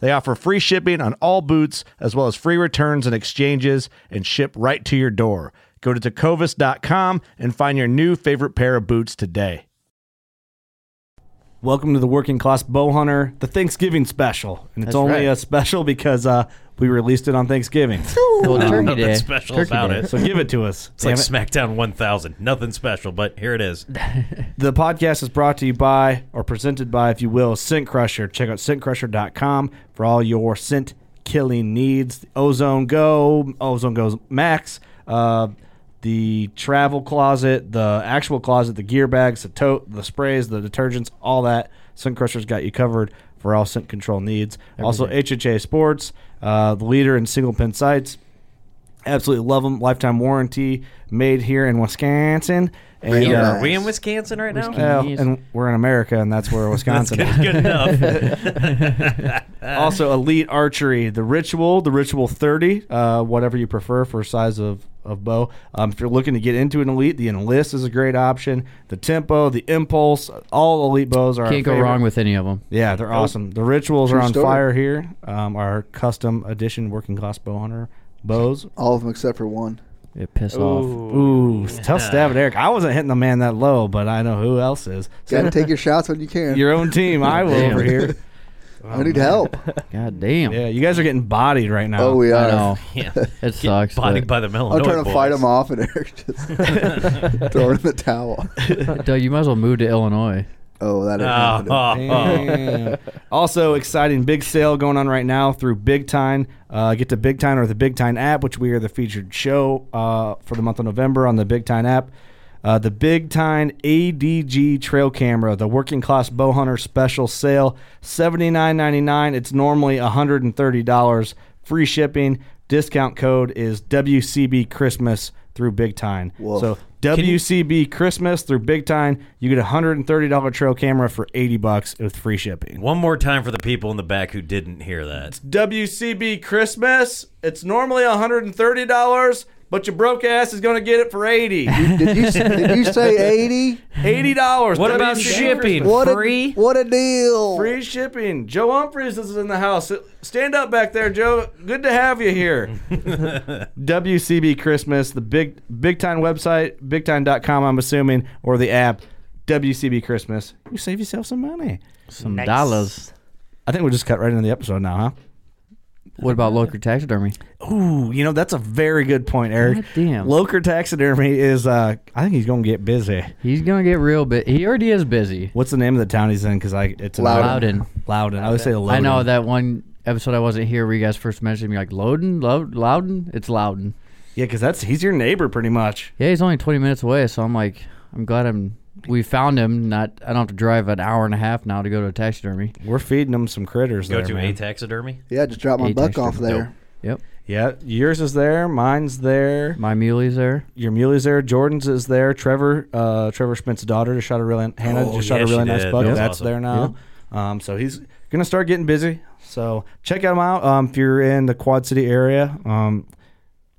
They offer free shipping on all boots, as well as free returns and exchanges, and ship right to your door. Go to tecovas.com and find your new favorite pair of boots today. Welcome to the Working Class Bow Hunter, the Thanksgiving special. And it's That's only right. a special because uh, we released it on Thanksgiving. Well, Turkey Nothing Day. special Turkey about Day. it. So give it to us. It's like it. SmackDown 1000. Nothing special, but here it is. The podcast is brought to you by, or presented by, if you will, Scent Crusher. Check out scentcrusher.com for all your scent killing needs. Ozone Go, Ozone Go Max, uh, the travel closet, the actual closet, the gear bags, the tote, the sprays, the detergents, all that. Scent Crusher's got you covered for all scent control needs. Also, HHA Sports, uh, the leader in single pin sights. Absolutely love them. Lifetime warranty, made here in Wisconsin. And, Yeah, uh, Are we in Wisconsin right now? well, and we're in America, and that's where Wisconsin is. Good enough. Also, Elite Archery, the Ritual, the Ritual 30, uh, whatever you prefer for size of, of bow. Um, if you're looking to get into an Elite, the Enlist is a great option. The Tempo, the Impulse, all Elite bows are our Can't go favorite. wrong with any of them. Yeah, they're awesome. The Rituals True are on story. fire here. Um, our custom edition working class bow hunter bows. All of them except for one. It pissed off. Ooh, tough stab at Eric. I wasn't hitting the man that low, but I know who else is. Got to take your shots when you can. Your own team, I will over here. I need help. God damn. Yeah, you guys are getting bodied right now. Oh, we I are. know. yeah. It sucks. Bodied but- by the Illinois I'm trying to fight boys. him off, and Eric just throwing in the towel. Doug, you might as well move to Illinois. Oh, that ain't Oh, oh, oh. Also, exciting big sale going on right now through Big Tine. Uh, get to Big Tine or the Big Tine app, which we are the featured show uh, for the month of November on the Big Tine app. Uh, the Big Tine ADG trail camera, the working class bow hunter special sale, seventy nine ninety nine. It's normally hundred and thirty dollars. Free shipping. Discount code is WCB Christmas through Big Tine. Woof. So WCB Christmas through Big Tine, you get a hundred and thirty dollar trail camera for eighty bucks with free shipping. One more time for the people in the back who didn't hear that. It's WCB Christmas, it's normally hundred and thirty dollars, but your broke ass is gonna get it for eighty. Did you did you say eighty? Eighty dollars. What about shipping? What Free? a what a deal! Free shipping. Joe Humphries is in the house. Stand up back there, Joe. Good to have you here. WCB Christmas, the big Big Tine website, bigtine.com, I'm assuming, or the app, WCB Christmas. You save yourself some money. Some dollars. I think we'll just cut right into the episode now, huh? What about Loker taxidermy? Ooh, you know that's a very good point, Eric. God damn. Loker taxidermy is. uh I think he's gonna get busy. He's gonna get real bit. He already is busy. What's the name of the town he's in? Because I it's in Loudon. Loudon. Loudon. I would say Loudon. I know that one episode I wasn't here where you guys first mentioned me like Loudon, Loud, Loudon. It's Loudon. Yeah, because that's he's your neighbor pretty much. Yeah, he's only 20 minutes away, so I'm like, I'm glad I'm. We found him. Not, I don't have to drive an hour and a half now to go to a taxidermy. We're feeding him some critters Go there, to man. a taxidermy. Yeah, just drop my Hey, buck Dexter. off there. Yep, Yeah, yours is there. Mine's there. my muley's there. Your muley's there. Jordan's is there. Trevor, uh, Trevor Schmidt's daughter just shot a really Hannah Oh, just shot yeah, a really nice did. buck. That was That's awesome. there now. Um, so he's gonna start getting busy. So check him out. Um, if you're in the Quad City area, um,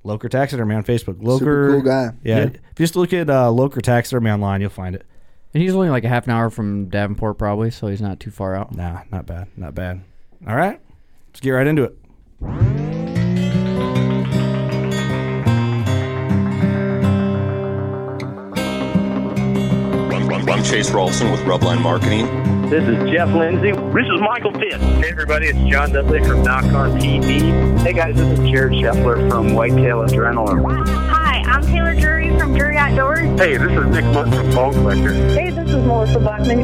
Loker Taxidermy on Facebook. Loker, Super cool guy. Yeah, Yeah. if you just look at uh, Loker Taxidermy online, you'll find it. And he's only like a half an hour from Davenport, probably, so he's not too far out. Nah, not bad, not bad. All right, let's get right into it. I'm, I'm Chase Rolfson with Rubline Marketing. This is Jeff Lindsay. This is Michael Pitt. Hey, everybody, it's John Dudley from Nock On TV. Hey, guys, this is Jared Scheffler from Whitetail Adrenaline. Hi, I'm Taylor Drury from Drury Outdoors. Hey, this is Nick Mundt from Bone Collector. Hey, this is Melissa Bachman.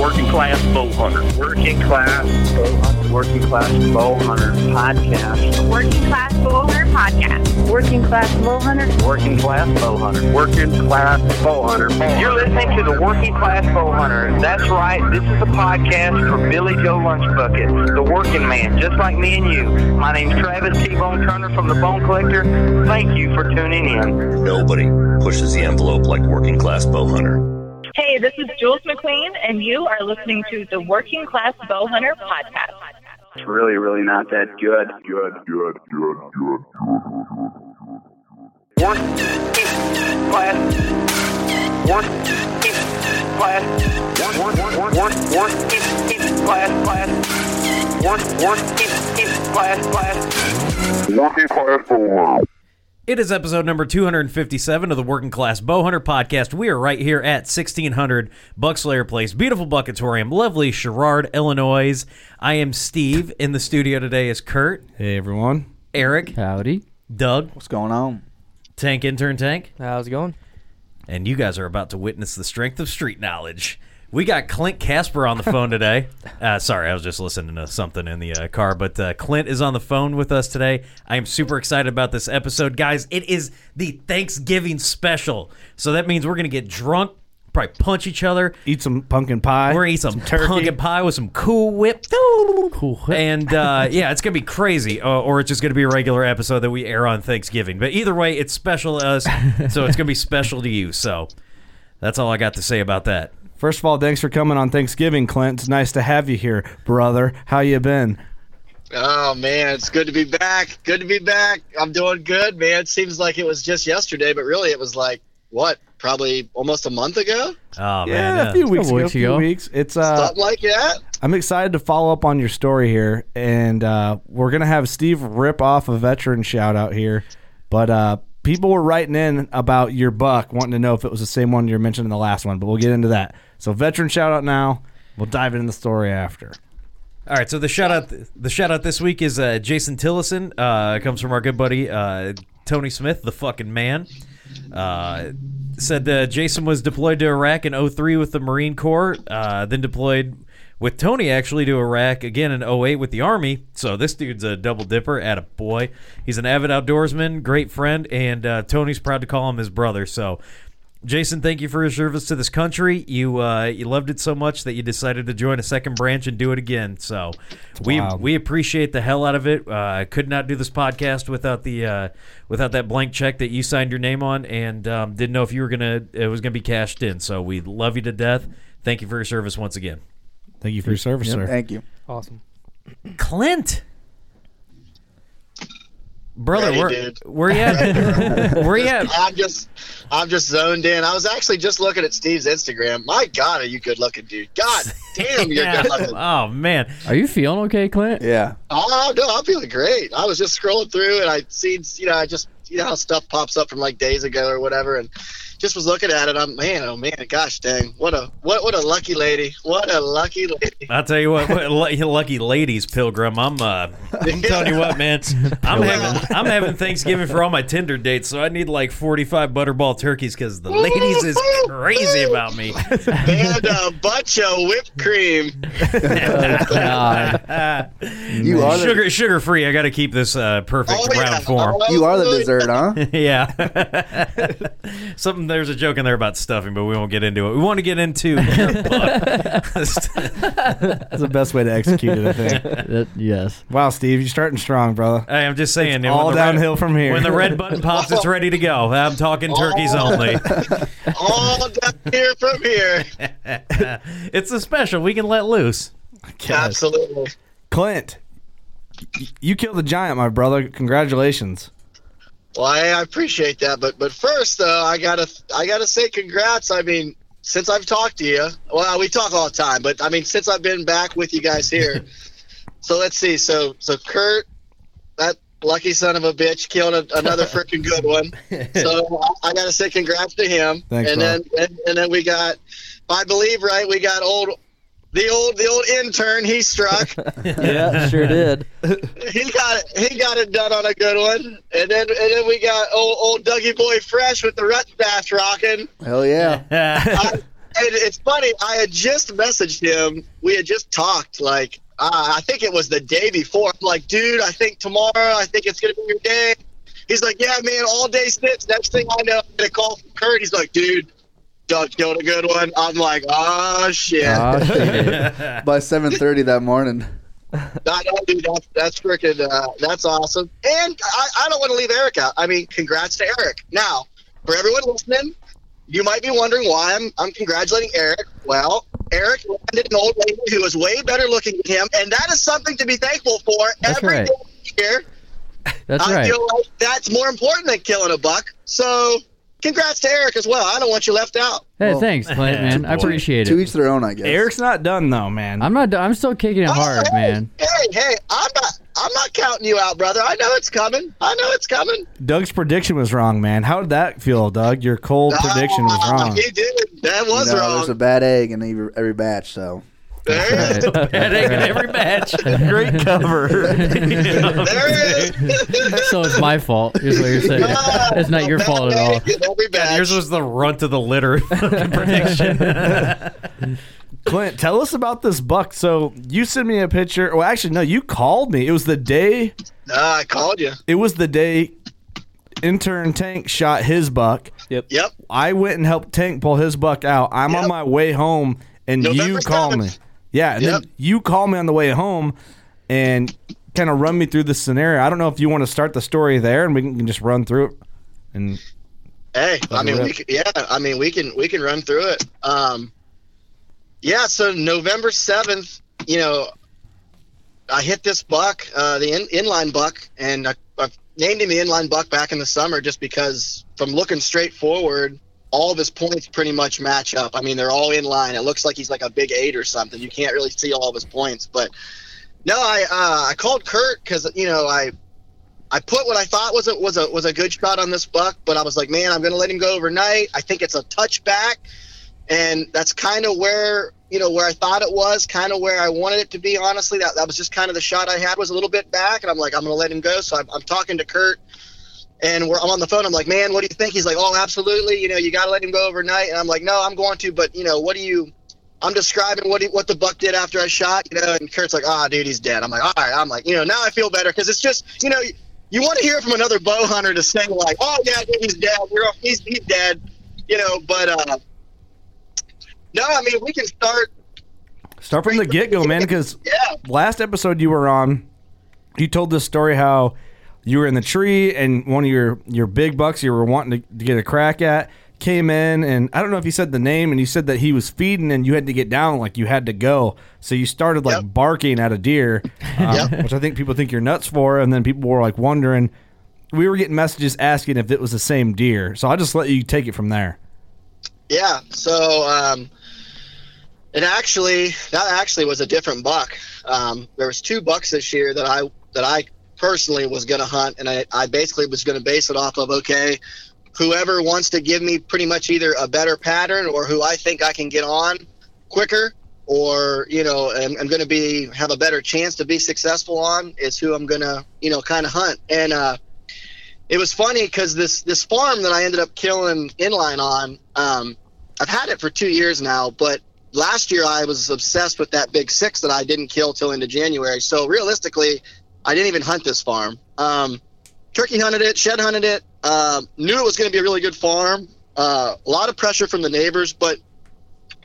Working Class Bow Hunter. Working Class Bow Hunter. Working Class Bow Hunter Podcast. Working Class Bow Hunter Podcast. Working Class Bow Hunter. Working Class Bow Hunter. Working Class Bow Hunter. You're listening to the Working Class Bow Hunter. That's right. This is a podcast for Billy Joe Lunchbucket, the working man, just like me and you. My name's Travis T-Bone Turner from the Bone Collector. Thank you for tuning in. Nobody pushes the envelope like Working Class Bow Hunter. Hey, this is Jules McQueen, and you are listening to the Working Class Bow Hunter Podcast. It's really, really not that good. Good, good, good, good, good. Working class. Working class. Work, work, work, work, working class, class. Work, working class, class. Working class for It is episode number 257 of the Working Class Bowhunter podcast. We are right here at 1600 Buckslayer Place, beautiful Buckatorium, lovely Sherrard, Illinois. I am Steve. In the studio today is Kurt, Hey everyone, Eric, Howdy. Doug, What's going on? Tank Intern Tank, How's it going? And you guys are about to witness the strength of street knowledge. We got Clint Casper on the phone today. Uh, sorry, I was just listening to something in the uh, car, but uh, Clint is on the phone with us today. I am super excited about this episode, guys. It is the Thanksgiving special, so that means we're gonna get drunk, probably punch each other. eat some pumpkin pie. We're gonna eat some, turkey. pumpkin pie with some Cool Whip. Cool. Whip. And uh, yeah, it's gonna be crazy, uh, or it's just gonna be a regular episode that we air on Thanksgiving. But either way, it's special to us, so it's gonna be special to you. So that's all I got to say about that. First of all, thanks for coming on Thanksgiving, Clint. It's nice to have you here, brother. How you been? Oh man, it's good to be back. Good to be back. I'm doing good, man. It seems like it was just yesterday, but really it was like what? Probably almost a month ago. Oh man, yeah, yeah. a few weeks Couple ago. A few ago. weeks. It's uh, Something like that. I'm excited to follow up on your story here, and uh, we're gonna have Steve rip off a veteran shout out here, but uh, people were writing in about your buck, wanting to know if it was the same one you mentioned in the last one, but we'll get into that. So veteran shout out now. We'll dive into the story after. All right, so the shout out the shout out this week is uh, Jason Tillison. Uh, comes from our good buddy uh, Tony Smith, the fucking man. Uh, said uh, Jason was deployed to Iraq in 03 with the Marine Corps, uh, then deployed with Tony actually to Iraq again in 08 with the Army. So this dude's a double dipper at a boy. He's an avid outdoorsman, great friend, and uh, Tony's proud to call him his brother. So Jason, thank you for your service to this country. You uh, you loved it so much that you decided to join a second branch and do it again. So we wild. we appreciate the hell out of it. Uh, I could not do this podcast without the uh, without that blank check that you signed your name on, and um, didn't know if you were gonna it was gonna be cashed in. So we love you to death. Thank you for your service once again, Thank you for your service, sir. Thank you. Awesome. Clint. Brother, Ready, where dude. where you at? where you at? I'm just I'm just zoned in. I was actually just looking at Steve's Instagram. My God, are you good looking, dude? God damn, you're Yeah. good looking. Oh man, Are you feeling okay, Clint? Yeah. Oh no, I'm feeling great. I was just scrolling through and I seen you know, I just you know how stuff pops up from like days ago or whatever and just was looking at it. I'm man, oh man, gosh dang. What a what what a lucky lady. What a lucky lady. I'll tell you what, what lucky ladies, Pilgrim. I'm, uh, I'm telling you what, man. I'm having, I'm having Thanksgiving for all my Tinder dates, so I need like 45 butterball turkeys because the ladies is crazy about me. and a bunch of whipped cream. God. You are the, sugar, sugar free. I got to keep this uh, perfect Oh, yeah. round form. you are the dessert, huh? yeah. Something. There's a joke in there about stuffing, but we won't get into it. We want to get into your. That's the best way to execute it, I think. That- yes. Wow, Steve, you're starting strong, brother. Hey, I'm just saying. when all the red- downhill from here. When the red button pops, it's ready to go. I'm talking turkeys only. All down here from here. it's a special. We can let loose. Absolutely. Clint, y- you killed the giant, my brother. Congratulations. Well, I, I appreciate that, but but first though, I gotta I gotta say congrats. I mean, since I've talked to you, well, we talk all the time, but I mean, since I've been back with you guys here, so let's see. So so Kurt, that lucky son of a bitch, killed a, another freaking good one. So I, I gotta say congrats to him. Thanks, and Rob. then and, and then we got, I believe, right? We got old. The old, the old intern, he struck. yeah, sure did. he got it. He got it done on a good one, and then and then we got old, old Dougie Boy Fresh with the rut stash rocking. Hell yeah. I, and it's funny. I had just messaged him. We had just talked. Like uh, I think it was the day before. I'm like, dude, I think tomorrow. I think it's gonna be your day. He's like, yeah, man, all day sits. Next thing I know, I get a call from Kurt. He's like, dude, Doug killed a good one. I'm like, oh shit. Ah, shit. By 7:30 that morning. I know, dude. That's, that's freaking. Uh, that's awesome. And I, I don't want to leave Eric out. I mean, congrats to Eric. Now, for everyone listening, you might be wondering why I'm I'm congratulating Eric. Well, Eric landed an old lady who was way better looking than him, and that is something to be thankful for That's every right. day here. That's I right. feel like that's more important than killing a buck. So, congrats to Eric as well. I don't want you left out. Hey, Well, thanks, Clint, man. I appreciate it. To each their own, I guess. Eric's not done though, man. I'm not. I'm still kicking it oh, hard, Oh, hey, man. Hey, hey, I'm not. I'm not counting you out, brother. I know it's coming. I know it's coming. Doug's prediction was wrong, man. How did that feel, Doug? Your cold prediction was wrong. He did. That You was know, wrong. there's a bad egg in every, every batch, so. There it is. Right. Bad egg in every match. Great cover. There it is. so it's my fault. Is what you're saying. It's not your fault at all. egg in every batch. Yours was the runt of the litter prediction. Clint, tell us about this buck. So you sent me a picture. Well, actually, no, you called me. It was the day. Ah, I called you. It was the day intern Tank shot his buck. Yep. Yep. I went and helped Tank pull his buck out. I'm on my way home, and November you call me. 7th. Yeah, and Yep. then you call me on the way home, and kind of run me through the scenario. I don't know if you want to start the story there, and we can just run through it. And Hey, I mean, we can, yeah, I mean, we can we can run through it. Um, yeah, so November seventh, you know, I hit this buck, uh, the in, inline buck, and I, I named him the inline buck back in the summer just because from looking straight forward, all of his points pretty much match up. I mean, they're all in line. It looks like he's like a big eight or something. You can't really see all of his points, but no, I uh, I called Kurt because you know I I put what I thought was a was a was a good shot on this buck, but I was like, man, I'm gonna let him go overnight. I think it's a touchback, and that's kind of where you know where I thought it was, kind of where I wanted it to be. Honestly, that that was just kind of the shot I had was a little bit back, and I'm like, I'm gonna let him go. So I'm, I'm talking to Kurt, and we're I'm on the phone. I'm like, man, what do you think? He's like, oh, absolutely. You know, you got to let him go overnight. And I'm like, no, I'm going to, but you know, what do you? I'm describing what he, what the buck did after I shot, you know, and Kurt's like, ah, dude, he's dead. I'm like, all right. I'm like, you know, now I feel better because it's just, you know, you want to hear from another bow hunter to say like, oh yeah, dude, he's dead. You're, he's he's dead, you know. But uh, no, I mean, we can start. start from the get go, man. Because Yeah, last episode you were on, you told this story how you were in the tree and one of your your big bucks you were wanting to, to get a crack at came in and I don't know if you said the name and you said that he was feeding and you had to get down like you had to go so you started like Yep. barking at a deer um, which I think people think you're nuts for and then people were like wondering we were getting messages asking if it was the same deer so I'll just let you take it from there yeah. So um, it actually that actually was a different buck. Um, there was two bucks this year that I that I personally was going to hunt, and I, I basically was going to base it off of okay, whoever wants to give me pretty much either a better pattern or who I think I can get on quicker, or you know, I'm, I'm going to be have a better chance to be successful on is who I'm going to you know kind of hunt. And uh, it was funny because this this farm that I ended up killing inline on, um, I've had it for two years now, but last year I was obsessed with that big six that I didn't kill till into January. So realistically, I didn't even hunt this farm. Um, turkey hunted it, shed hunted it. Um, knew it was going to be a really good farm. Uh, a lot of pressure from the neighbors, but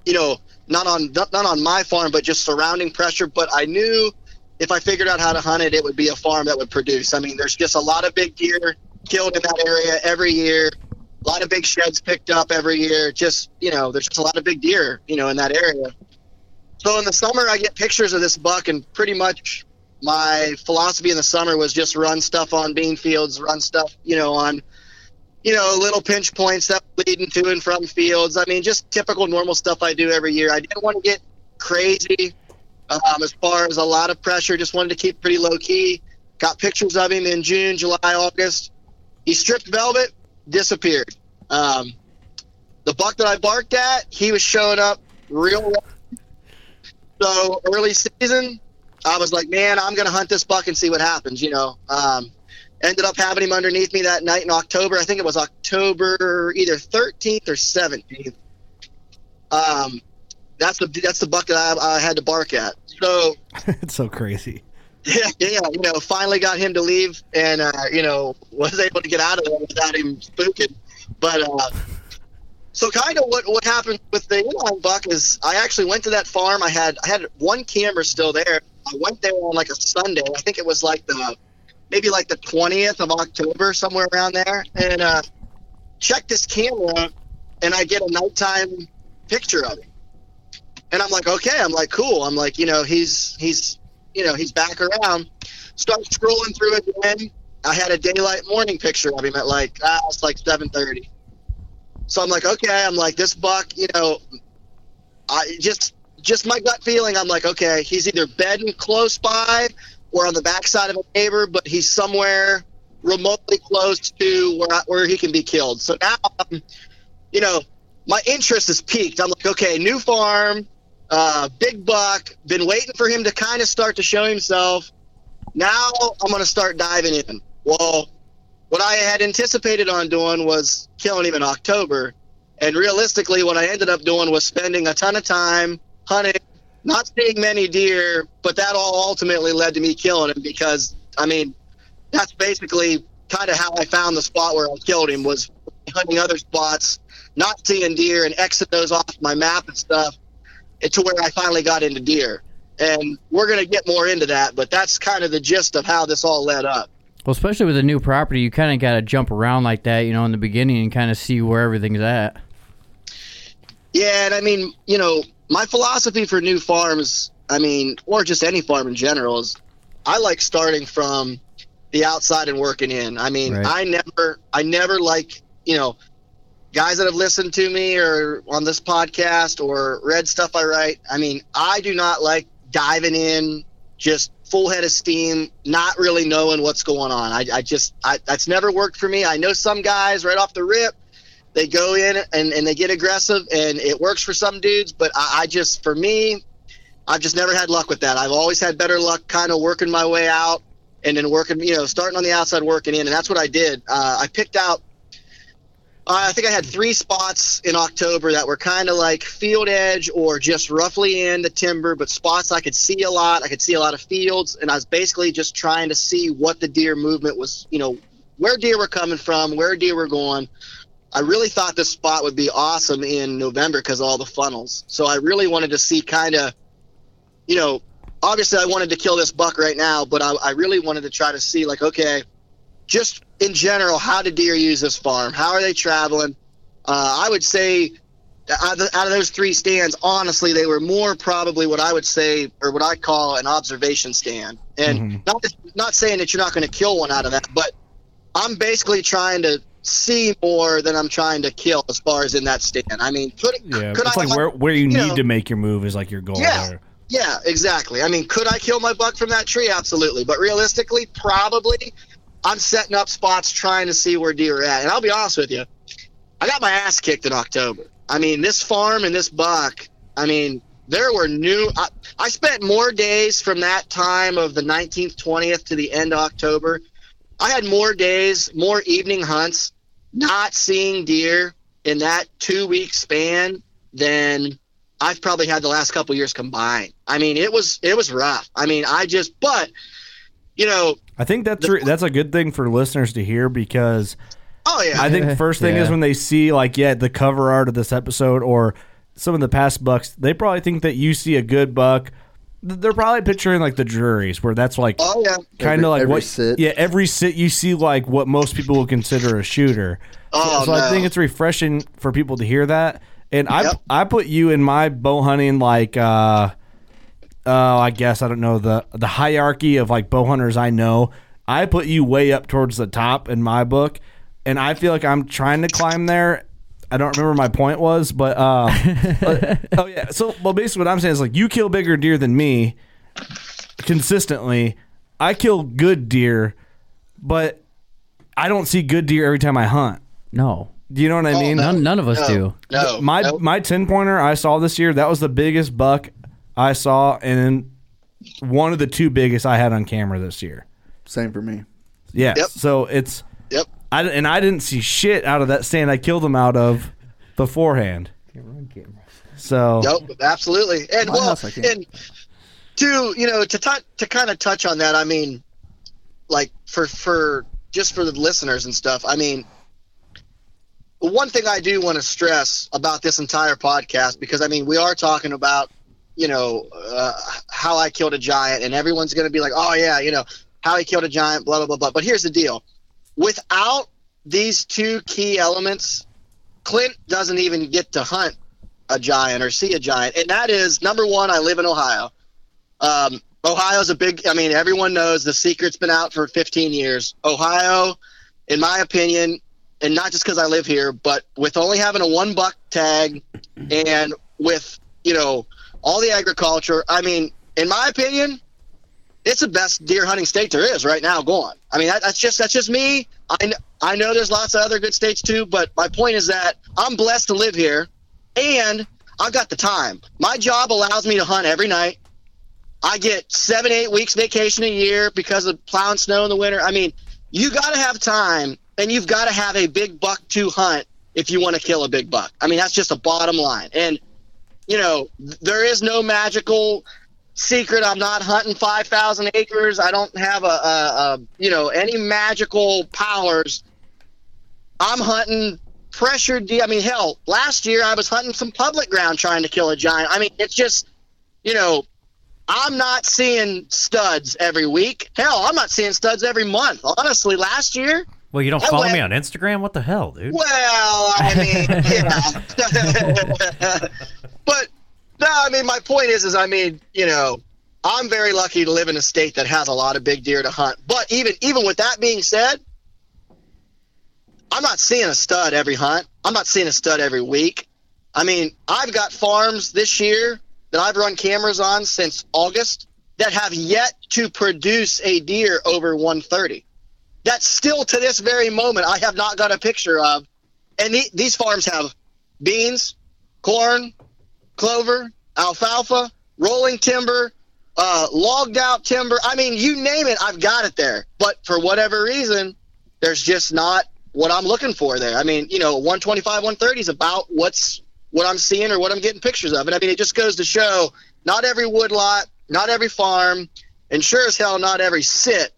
you know, not on not on my farm, but just surrounding pressure. But I knew if I figured out how to hunt it, it would be a farm that would produce. I mean, there's just a lot of big deer killed in that area every year. A lot of big sheds picked up every year. Just you know, there's just a lot of big deer, you know, in that area. So in the summer, I get pictures of this buck, and pretty much my philosophy in the summer was just run stuff on bean fields, run stuff, you know, on, you know, little pinch points that leading to and from fields. I mean, just typical normal stuff I do every year. I didn't want to get crazy um, as far as a lot of pressure. Just wanted to keep pretty low key. Got pictures of him in June, July, August. He stripped velvet, disappeared. Um, the buck that I barked at, he was showing up real. rough. So early season, I was like, man, I'm gonna hunt this buck and see what happens. You know, um, ended up having him underneath me that night in October. I think it was October either 13th or 17th. Um, that's the that's the buck that I, I had to bark at. So it's so crazy. yeah, yeah, you know, finally got him to leave, and uh, you know, was able to get out of there without him spooking. But uh, so, kind of what what happened with the inline buck is, I actually went to that farm. I had I had one camera still there. I went there on like a Sunday. I think it was like the maybe like the twentieth of October, somewhere around there, and uh, checked this camera, and I get a nighttime picture of him. And I'm like, okay, I'm like, cool. I'm like, you know, he's he's you know, he's back around. Start scrolling through again. I had a daylight morning picture of him at like ah, it's like seven thirty. So I'm like, okay, I'm like this buck, you know, I just just my gut feeling. I'm like, okay, he's either bedding close by or on the backside of a neighbor, but he's somewhere remotely close to where where he can be killed. So now, um, you know, my interest is peaked. I'm like, okay, new farm, uh, big buck. Been waiting for him to kind of start to show himself. Now I'm going to start diving in. Well, what I had anticipated on doing was killing him in October. And realistically, what I ended up doing was spending a ton of time hunting, not seeing many deer, but that all ultimately led to me killing him because, I mean, that's basically kind of how I found the spot where I killed him was hunting other spots, not seeing deer and exit those off my map and stuff to where I finally got into deer. And we're going to get more into that, but that's kind of the gist of how this all led up. Well, especially with a new property, you kind of got to jump around like that, you know, in the beginning and kind of see where everything's at. Yeah, and I mean, you know, my philosophy for new farms, I mean, or just any farm in general, is I like starting from the outside and working in. I mean, Right. I never, I never like, you know, guys that have listened to me or on this podcast or read stuff I write. I mean, I do not like diving in just full head of steam, not really knowing what's going on. I, I just, I, that's never worked for me. I know some guys right off the rip, they go in and, and they get aggressive and it works for some dudes, but I, I just, for me, I've just never had luck with that. I've always had better luck kind of working my way out and then working, you know, starting on the outside, working in. And that's what I did. Uh, I picked out, uh, I think I had three spots in October that were kind of like field edge or just roughly in the timber, but spots I could see a lot. I could see a lot of fields. And I was basically just trying to see what the deer movement was, you know, where deer were coming from, where deer were going. I really thought this spot would be awesome in November because all the funnels. So I really wanted to see kind of, you know, obviously I wanted to kill this buck right now, but I, I really wanted to try to see like, okay, just in general, how do deer use this farm? How are they traveling? Uh, I would say out of, out of those three stands, honestly, they were more probably what I would say or what I call an observation stand. And not not saying that you're not going to kill one out of that, but I'm basically trying to see more than I'm trying to kill as far as in that stand. I mean, could Yeah, could it's I like where where you, you need know- to make your move is like your goal. Yeah. there. Yeah, exactly. I mean, could I kill my buck from that tree? Absolutely. But realistically, probably I'm setting up spots trying to see where deer are at. And I'll be honest with you, I got my ass kicked in October. I mean, this farm and this buck, I mean, there were new. I, I spent more days from that time of the 19th, 20th to the end of October. I had more days, more evening hunts, not seeing deer in that two week span than I've probably had the last couple years combined. I mean, it was it was rough. I mean, I just but you know, I think that's re- that's a good thing for listeners to hear because oh yeah, I think first thing is when they see like yeah the cover art of this episode or some of the past bucks, they probably think that you see a good buck. Th- They're probably picturing like the Drurys where that's like oh yeah, kind of like every what sit. yeah every sit you see like what most people would consider a shooter. Oh, so, so I think it's refreshing for people to hear that. And I Yep. I put you in my bow hunting like uh uh, I guess I don't know the the hierarchy of like bow hunters I know. I put you way up towards the top in my book, and I feel like I'm trying to climb there. I don't remember my point was, but uh, uh, oh yeah. So well, basically what I'm saying is like you kill bigger deer than me consistently. I kill good deer, but I don't see good deer every time I hunt. No. Do you know what I Oh, mean? None, none of us do. No, my no. my ten pointer I saw this year. That was the biggest buck I saw, and then one of the two biggest I had on camera this year. Same for me. Yeah. Yep. So it's Yep. I and I didn't see shit out of that stand I killed him out of beforehand. So Nope, absolutely. And My well, house and to you know to tou- to kind of touch on that, I mean, like for for just for the listeners and stuff. I mean, one thing I do want to stress about this entire podcast because I mean we are talking about you know uh, how I killed a giant, and everyone's going to be like, oh yeah, you know how he killed a giant, blah blah blah blah. But here's the deal: without these two key elements, Clint doesn't even get to hunt a giant or see a giant, and that is number one. I live in Ohio. Um, Ohio's a big. I mean, everyone knows the secret's been out for 15 years. Ohio, in my opinion, and not just because I live here, but with only having a one buck tag, and with you know all the agriculture. I mean, in my opinion, it's the best deer hunting state there is right now going. I mean, that, that's just that's just me. I I know there's lots of other good states too, but my point is that I'm blessed to live here, and I've got the time. My job allows me to hunt every night. I get seven, eight weeks vacation a year because of plowing snow in the winter. I mean, you got to have time, and you've got to have a big buck to hunt if you want to kill a big buck. I mean, that's just a bottom line. And you know, there is no magical secret. I'm not hunting 5,000 acres. I don't have a, a, a you know any magical powers. I'm hunting pressured deer. I mean, hell, last year I was hunting some public ground trying to kill a giant. I mean, it's just, you know, I'm not seeing studs every week. Hell, I'm not seeing studs every month. Honestly, last year, Well, you don't follow went- me on Instagram? What the hell, dude? well, I mean, yeah. but no, I mean, my point is, is I mean, you know, I'm very lucky to live in a state that has a lot of big deer to hunt. But even even with that being said, I'm not seeing a stud every hunt. I'm not seeing a stud every week. I mean, I've got farms this year that I've run cameras on since August that have yet to produce a deer over 130 that still to this very moment I have not got a picture of. And the, these farms have beans, corn, clover, alfalfa, rolling timber, uh, logged out timber. I mean, you name it, I've got it there. But for whatever reason, there's just not what I'm looking for there. I mean, you know, 125, 130 is about what's what I'm seeing or what I'm getting pictures of. And I mean, it just goes to show not every woodlot, not every farm, and sure as hell not every sit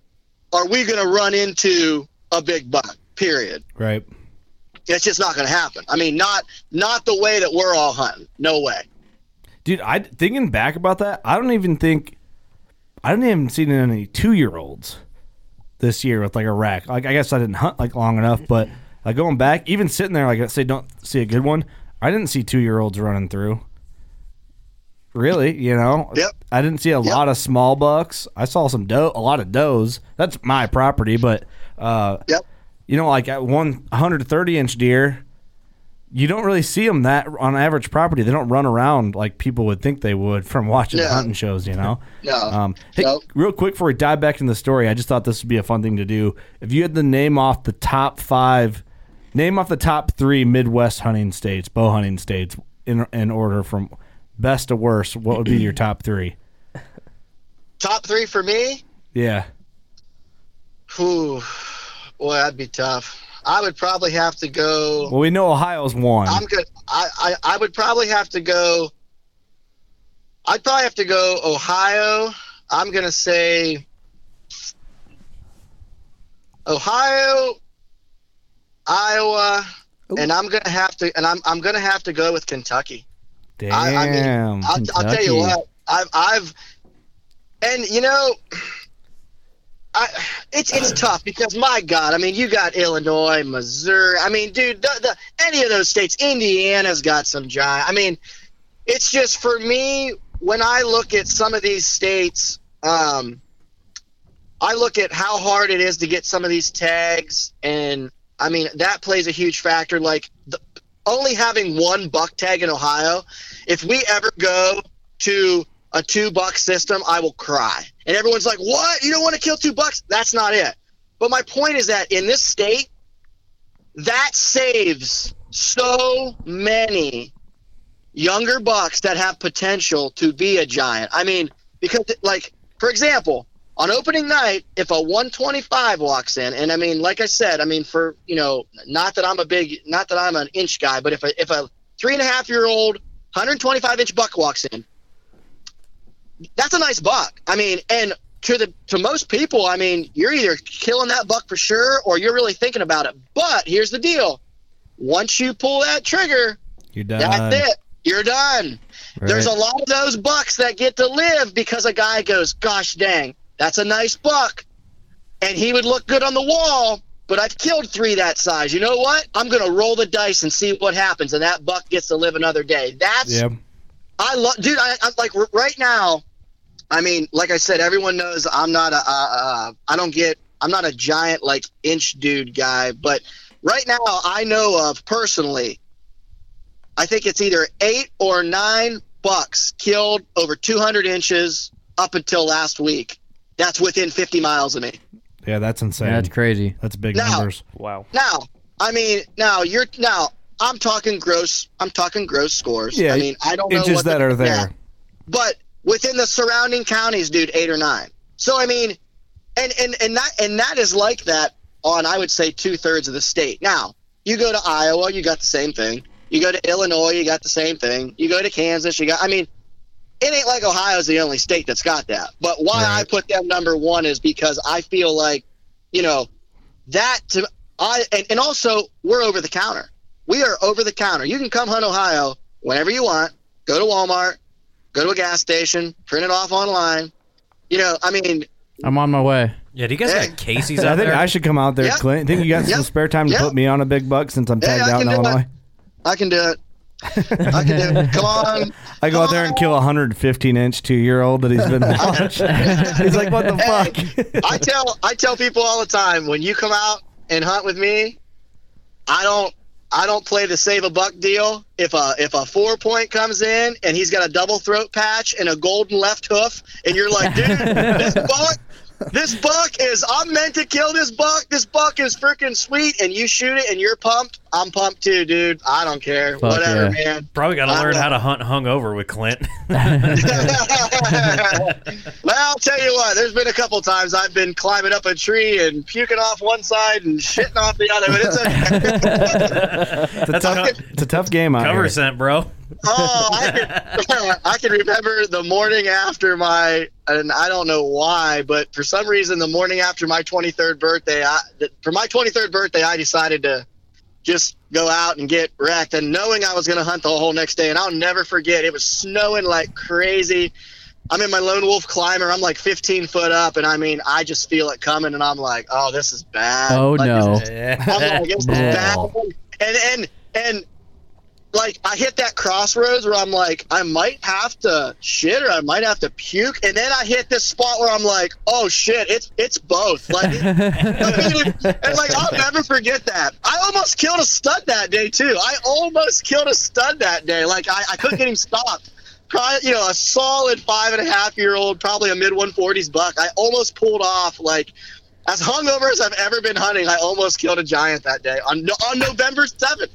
are we going to run into a big buck. Period. right. It's just not going to happen. I mean, not not the way that we're all hunting. No way. Dude, I thinking back about that, I don't even think I didn't even see any two year olds this year with like a rack. Like I guess I didn't hunt like long enough, but like going back, even sitting there, like I say, don't see a good one. I didn't see two year olds running through. Really, you know, Yep. I didn't see a lot of small bucks. I saw some doe, a lot of does. That's my property, but uh, Yep. you know, like at one 130 inch deer, you don't really see them that on average property. They don't run around like people would think they would from watching No. hunting shows, you know? No. Um, hey, No. real quick before we dive back in the story, I just thought this would be a fun thing to do. If you had to name off the top five, name off the top three Midwest hunting states, bow hunting states, in in order from best to worst, what would be your top three? Top three for me. Yeah. Whew. Boy, that'd be tough. I would probably have to go. Well, we know Ohio's one. I'm good. I, I I would probably have to go. I'd probably have to go Ohio. I'm gonna say Ohio, Iowa, and I'm gonna have to, and I'm I'm gonna have to go with Kentucky. Damn. I, I mean, I'll, I'll tell you what, I've, I've, and you know, I, it's it's tough because my God, I mean, you got Illinois, Missouri. I mean, dude, the, the, any of those states, Indiana's got some giant. I mean, it's just for me. when I look at some of these states, um, I look at how hard it is to get some of these tags, and I mean that plays a huge factor. Like the, only having one buck tag in Ohio, if we ever go to a two buck system, I will cry. And everyone's like, "What? You don't want to kill two bucks?" That's not it. But my point is that in this state, that saves so many younger bucks that have potential to be a giant. I mean, because like for example, on opening night, if a 125 walks in, and I mean, like I said, I mean, for you know, not that I'm a big, not that I'm an inch guy, but if a if a three and a half year old 125 inch buck walks in, that's a nice buck. I mean, and to the to most people, I mean, you're either killing that buck for sure or you're really thinking about it. But here's the deal: once you pull that trigger, You're done. that's it. You're done. Right. There's a lot of those bucks that get to live because a guy goes, "Gosh dang, that's a nice buck," and he would look good on the wall. But I've killed three that size. You know what? I'm gonna roll the dice and see what happens, and that buck gets to live another day. That's Yep. I love, dude. I, I'm like right now. I mean, like I said, everyone knows I'm not a. Uh, uh, I don't get. I'm not a giant like inch dude guy, but right now I know of personally. I think it's either eight or nine bucks killed over 200 inches up until last week. That's within 50 miles of me. Yeah, that's insane. Yeah, that's crazy. That's big Now- numbers. Wow. Now, I mean, now you're now. I'm talking gross. I'm talking gross scores. Yeah, I mean, I don't know inches what the- that are there. yeah. but within the surrounding counties, dude, eight or nine. So I mean, and and and that and that is like that on I would say two thirds of the state. Now you go to Iowa, you got the same thing. You go to Illinois, you got the same thing. You go to Kansas, you got. I mean, it ain't like Ohio's the only state that's got that. But why I put them number one is because I feel like, you know, that to I and, and also we're over the counter. We are over the counter. You can come hunt Ohio whenever you want. Go to Walmart, go to a gas station, print it off online. You know, I mean, I'm on my way. Yeah, do you guys got Casey's I out think there? I should come out there, Yeah. Clint. Think you got some Yeah. spare time to Yeah. put me on a big buck since I'm tagged I out in can it. Illinois? I can do it. I can do it. Come on. I go out there and kill a 115 inch two year old that he's been watching. he's like, what the fuck? I tell I tell people all the time when you come out and hunt with me, I don't I don't play the save a buck deal. If a if a four point comes in and he's got a double throat patch and a golden left hoof, and you're like, dude, this buck, this buck is I'm meant to kill this buck. This buck is freaking sweet, and you shoot it and you're pumped. I'm pumped too, dude. I don't care. Fuck Whatever, yeah. man. Probably got to learn know. how to hunt hungover with Clint. well, I'll tell you what. There's been a couple times I've been climbing up a tree and puking off one side and shitting off the other. But it's a, It's a, tough, it's a tough game out Cover here. scent, bro. oh, I can, I can remember the morning after my, and I don't know why, but for some reason, the morning after my 23rd birthday, I, for my 23rd birthday, I decided to just go out and get wrecked, and knowing I was going to hunt the whole next day, and I'll never forget. It was snowing like crazy. I'm in my lone wolf climber. I'm like 15 foot up, and I mean, I just feel it coming, and I'm like, oh, this is bad. Oh Like, no. is- I'm like, this is bad. And and and like I hit that crossroads where I'm like, I might have to shit or I might have to puke, and then I hit this spot where I'm like, oh shit, it's it's both. Like, and like I'll never forget that. I almost killed a stud that day too. I almost killed a stud that day. Like I, I couldn't get him stopped. Probably, you know, a solid five and a half year old, probably a mid 140s buck. I almost pulled off like as hungover as I've ever been hunting. I almost killed a giant that day on on November 7th.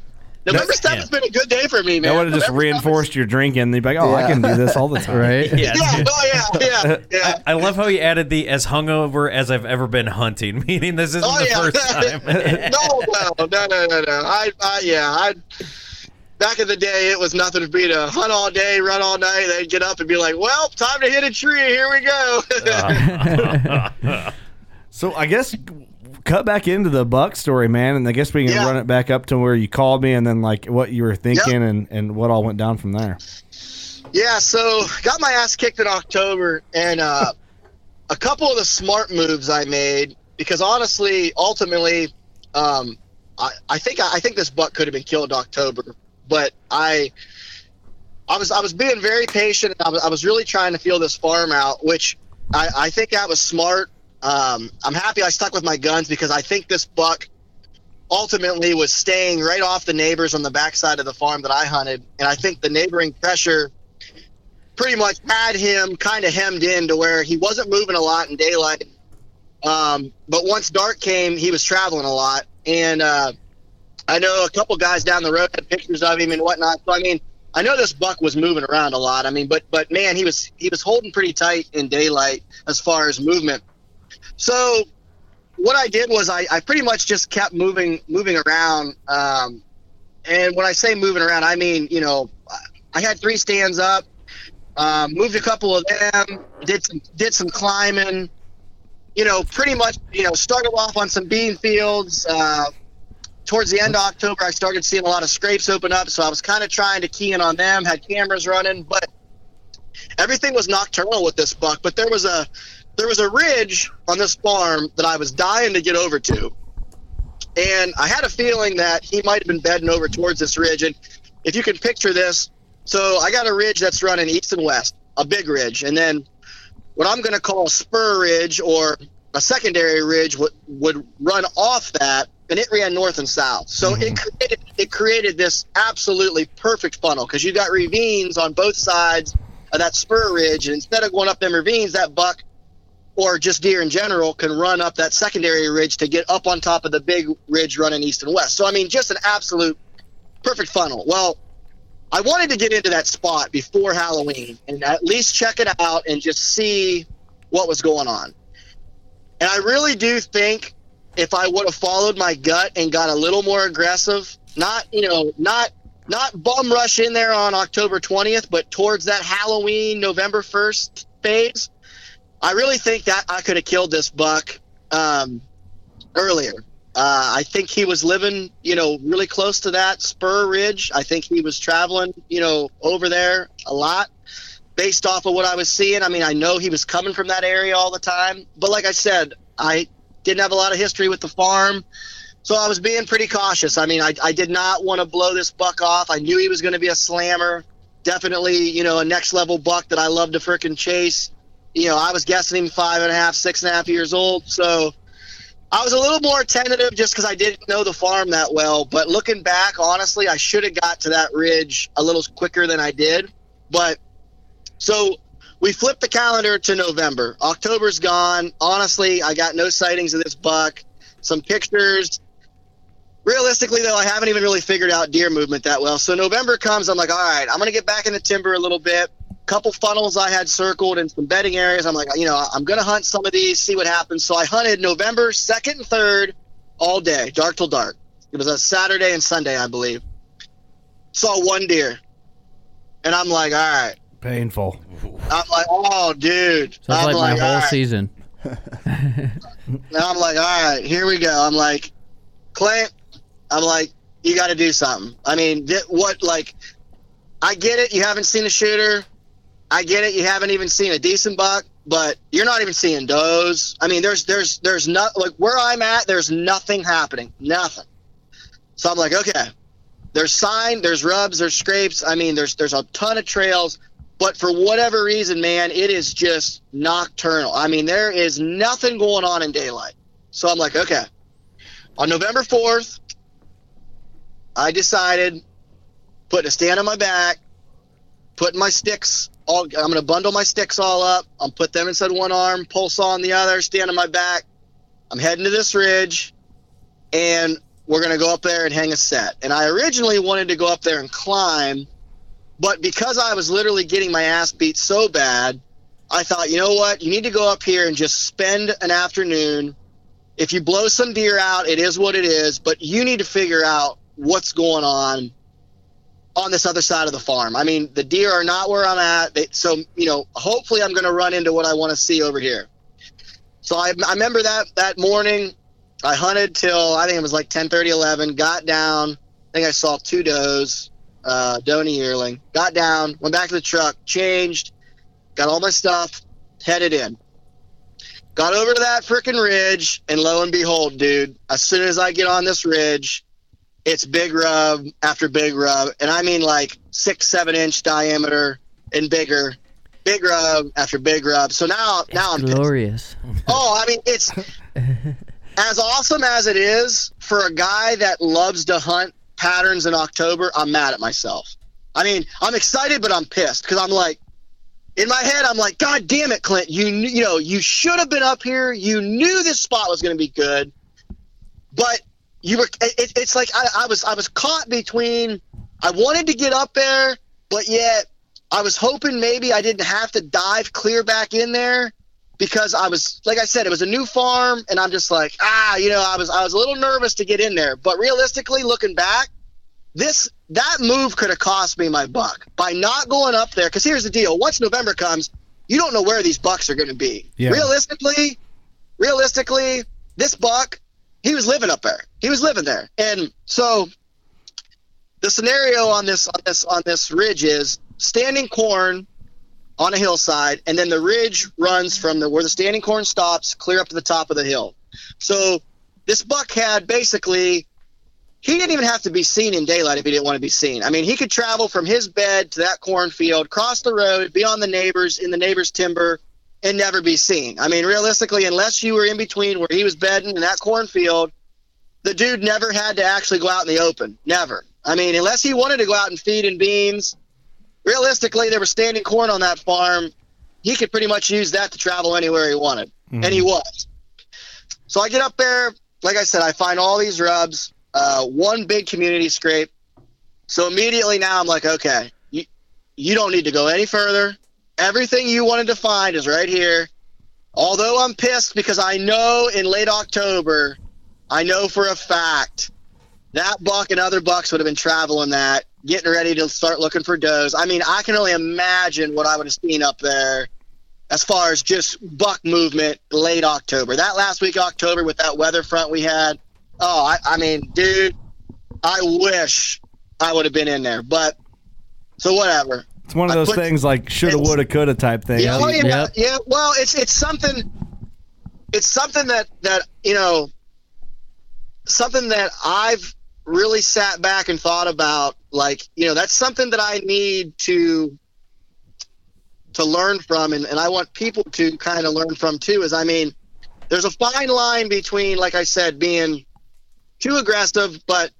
November That's- 7th's been a good day for me, man. That would have just November 7th reinforced your drinking. You'd be like, oh, I can do this all the time. Right? Yeah, Yeah, oh yeah, yeah, yeah. I love how he added the as hungover as I've ever been hunting, meaning this isn't Oh, the yeah. first time. no, no, no, no, no, no. I, I, yeah, I. Back in the day, it was nothing to be to hunt all day, run all night. They'd get up and be like, "Well, time to hit a tree. Here we go." Uh. So I guess cut back into the buck story, man, and I guess we can Yeah. run it back up to where you called me and then like what you were thinking and, and what all went down from there. Yeah, so got my ass kicked in October, and uh, a couple of the smart moves I made because honestly, ultimately, um, I, I think I think this buck could have been killed in October, but I I was I was being very patient. I was, I was really trying to feel this farm out, which I, I think that was smart. Um, I'm happy I stuck with my guns because I think this buck ultimately was staying right off the neighbors on the backside of the farm that I hunted, and I think the neighboring pressure pretty much had him kind of hemmed in to where he wasn't moving a lot in daylight. Um, but once dark came, he was traveling a lot, and uh, I know a couple guys down the road had pictures of him and whatnot. So I mean, I know this buck was moving around a lot. I mean, but but man, he was he was holding pretty tight in daylight as far as movement. So what I did was I, I pretty much just kept moving moving around. Um, and when I say moving around, I mean you know I had three stands up, um, moved a couple of them, did some did some climbing. You know, pretty much you know started off on some bean fields. Uh, towards the end of October, I started seeing a lot of scrapes open up, so I was kind of trying to key in on them. Had cameras running, but everything was nocturnal with this buck. But there was a there was a ridge on this farm that I was dying to get over to, and I had a feeling that he might have been bedding over towards this ridge. And if you can picture this, so I got a ridge that's running east and west, a big ridge, and then what I'm going to call a spur ridge or a secondary ridge would would run off that and it ran north and south. So it mm-hmm. created it created this absolutely perfect funnel because you got ravines on both sides of that spur ridge, and instead of going up them ravines, that buck or just deer in general can run up that secondary ridge to get up on top of the big ridge running east and west. So I mean, just an absolute perfect funnel. Well, I wanted to get into that spot before Halloween and at least check it out and just see what was going on. And I really do think if I would have followed my gut and got a little more aggressive, not you know, not not bum rush in there on October 20th, but towards that Halloween November 1st phase, I really think that I could have killed this buck um, earlier. Uh, I think he was living, you know, really close to that spur ridge. I think he was traveling, you know, over there a lot based off of what I was seeing. I mean, I know he was coming from that area all the time, but like I said, I didn't have a lot of history with the farm. So I was being pretty cautious. I mean, I, I did not want to blow this buck off. I knew he was going to be a slammer. Definitely, you know, a next level buck that I love to frickin' chase. You know, I was guessing him five and a half, six and a half years old. So I was a little more tentative just because I didn't know the farm that well. But looking back, honestly, I should have got to that ridge a little quicker than I did. But so we flipped the calendar to November. October's gone. Honestly, I got no sightings of this buck. Some pictures. Realistically, though, I haven't even really figured out deer movement that well. So November comes, I'm like, all right, I'm going to get back in the timber a little bit. Couple funnels I had circled and some bedding areas. I'm like, you know, I'm going to hunt some of these, see what happens. So I hunted November 2nd and 3rd all day, dark till dark. It was a Saturday and Sunday, I believe. Saw one deer. And I'm like, all right, Painful. I'm like, oh, dude. Sounds I'm like, my whole all right. season. And I'm like, all right, here we go. I'm like, Clint, I'm like, you got to do something. I mean, th- what, like, I get it. You haven't seen a shooter. I get it. You haven't even seen a decent buck, but you're not even seeing does. I mean, there's, there's, there's not, like, where I'm at, there's nothing happening. Nothing. So I'm like, okay, there's sign, there's rubs, there's scrapes. I mean, there's, there's a ton of trails. But for whatever reason, man, it is just nocturnal. I mean, there is nothing going on in daylight. So I'm like, okay. On November 4th, I decided putting a stand on my back, putting my sticks all I'm going to bundle my sticks all up. I'm put them inside one arm, pole saw on the other, stand on my back. I'm heading to this ridge and we're going to go up there and hang a set. And I originally wanted to go up there and climb but because I was literally getting my ass beat so bad, I thought, you know what? You need to go up here and just spend an afternoon. If you blow some deer out, it is what it is, but you need to figure out what's going on on this other side of the farm. I mean, the deer are not where I'm at. They, so, you know, hopefully I'm going to run into what I want to see over here. So I, I remember that, that morning I hunted till I think it was like 10, 30, 11, got down. I think I saw two does uh, Donny yearling. Got down, went back to the truck, changed, got all my stuff, headed in. Got over to that freaking ridge, and lo and behold, dude, as soon as I get on this ridge, it's big rub after big rub, and I mean like six, seven inch diameter and bigger, big rub after big rub. So now, now I'm pissed. Glorious. Oh, I mean, it's as awesome as it is for a guy that loves to hunt patterns in October. I'm mad at myself. I mean, I'm excited, but I'm pissed because I'm like, in my head, I'm like, God damn it, Clint! You you know you should have been up here. You knew this spot was going to be good, but you were. It, it's like I, I was I was caught between. I wanted to get up there, but yet I was hoping maybe I didn't have to dive clear back in there because I was like I said, it was a new farm, and I'm just like ah, you know, I was I was a little nervous to get in there, but realistically, looking back, this that move could have cost me my buck by not going up there. Because here's the deal: once November comes, you don't know where these bucks are going to be. Yeah. Realistically, realistically, this buck, he was living up there. He was living there, and so the scenario on this on this on this ridge is standing corn on a hillside, and then the ridge runs from the where the standing corn stops clear up to the top of the hill. So this buck had basically he didn't even have to be seen in daylight if he didn't want to be seen. I mean, he could travel from his bed to that cornfield, cross the road, be on the neighbors in the neighbors' timber, and never be seen. I mean, realistically, unless you were in between where he was bedding in that cornfield, the dude never had to actually go out in the open. Never. I mean, unless he wanted to go out and feed in beans, realistically, there was standing corn on that farm. He could pretty much use that to travel anywhere he wanted, and he was. So I get up there. Like I said, I find all these rubs, uh, one big community scrape. So immediately now I'm like, okay, you, you don't need to go any further. Everything you wanted to find is right here. Although I'm pissed because I know in late October, I know for a fact that buck and other bucks would have been traveling that, getting ready to start looking for does. I mean, I can only imagine what I would have seen up there as far as just buck movement late October. That last week October with that weather front we had. Oh, I, I mean, dude, I wish I would have been in there. But so whatever. It's one of those put- things like shoulda, woulda, coulda type thing. Yeah, oh, yeah, Yep. yeah. Well, it's it's something. It's something that that you know. Something that I've really sat back and thought about. Like you know, that's something that I need to to learn from, and, and I want people to kind of learn from too. Is I mean, there's a fine line between, like I said, being too aggressive but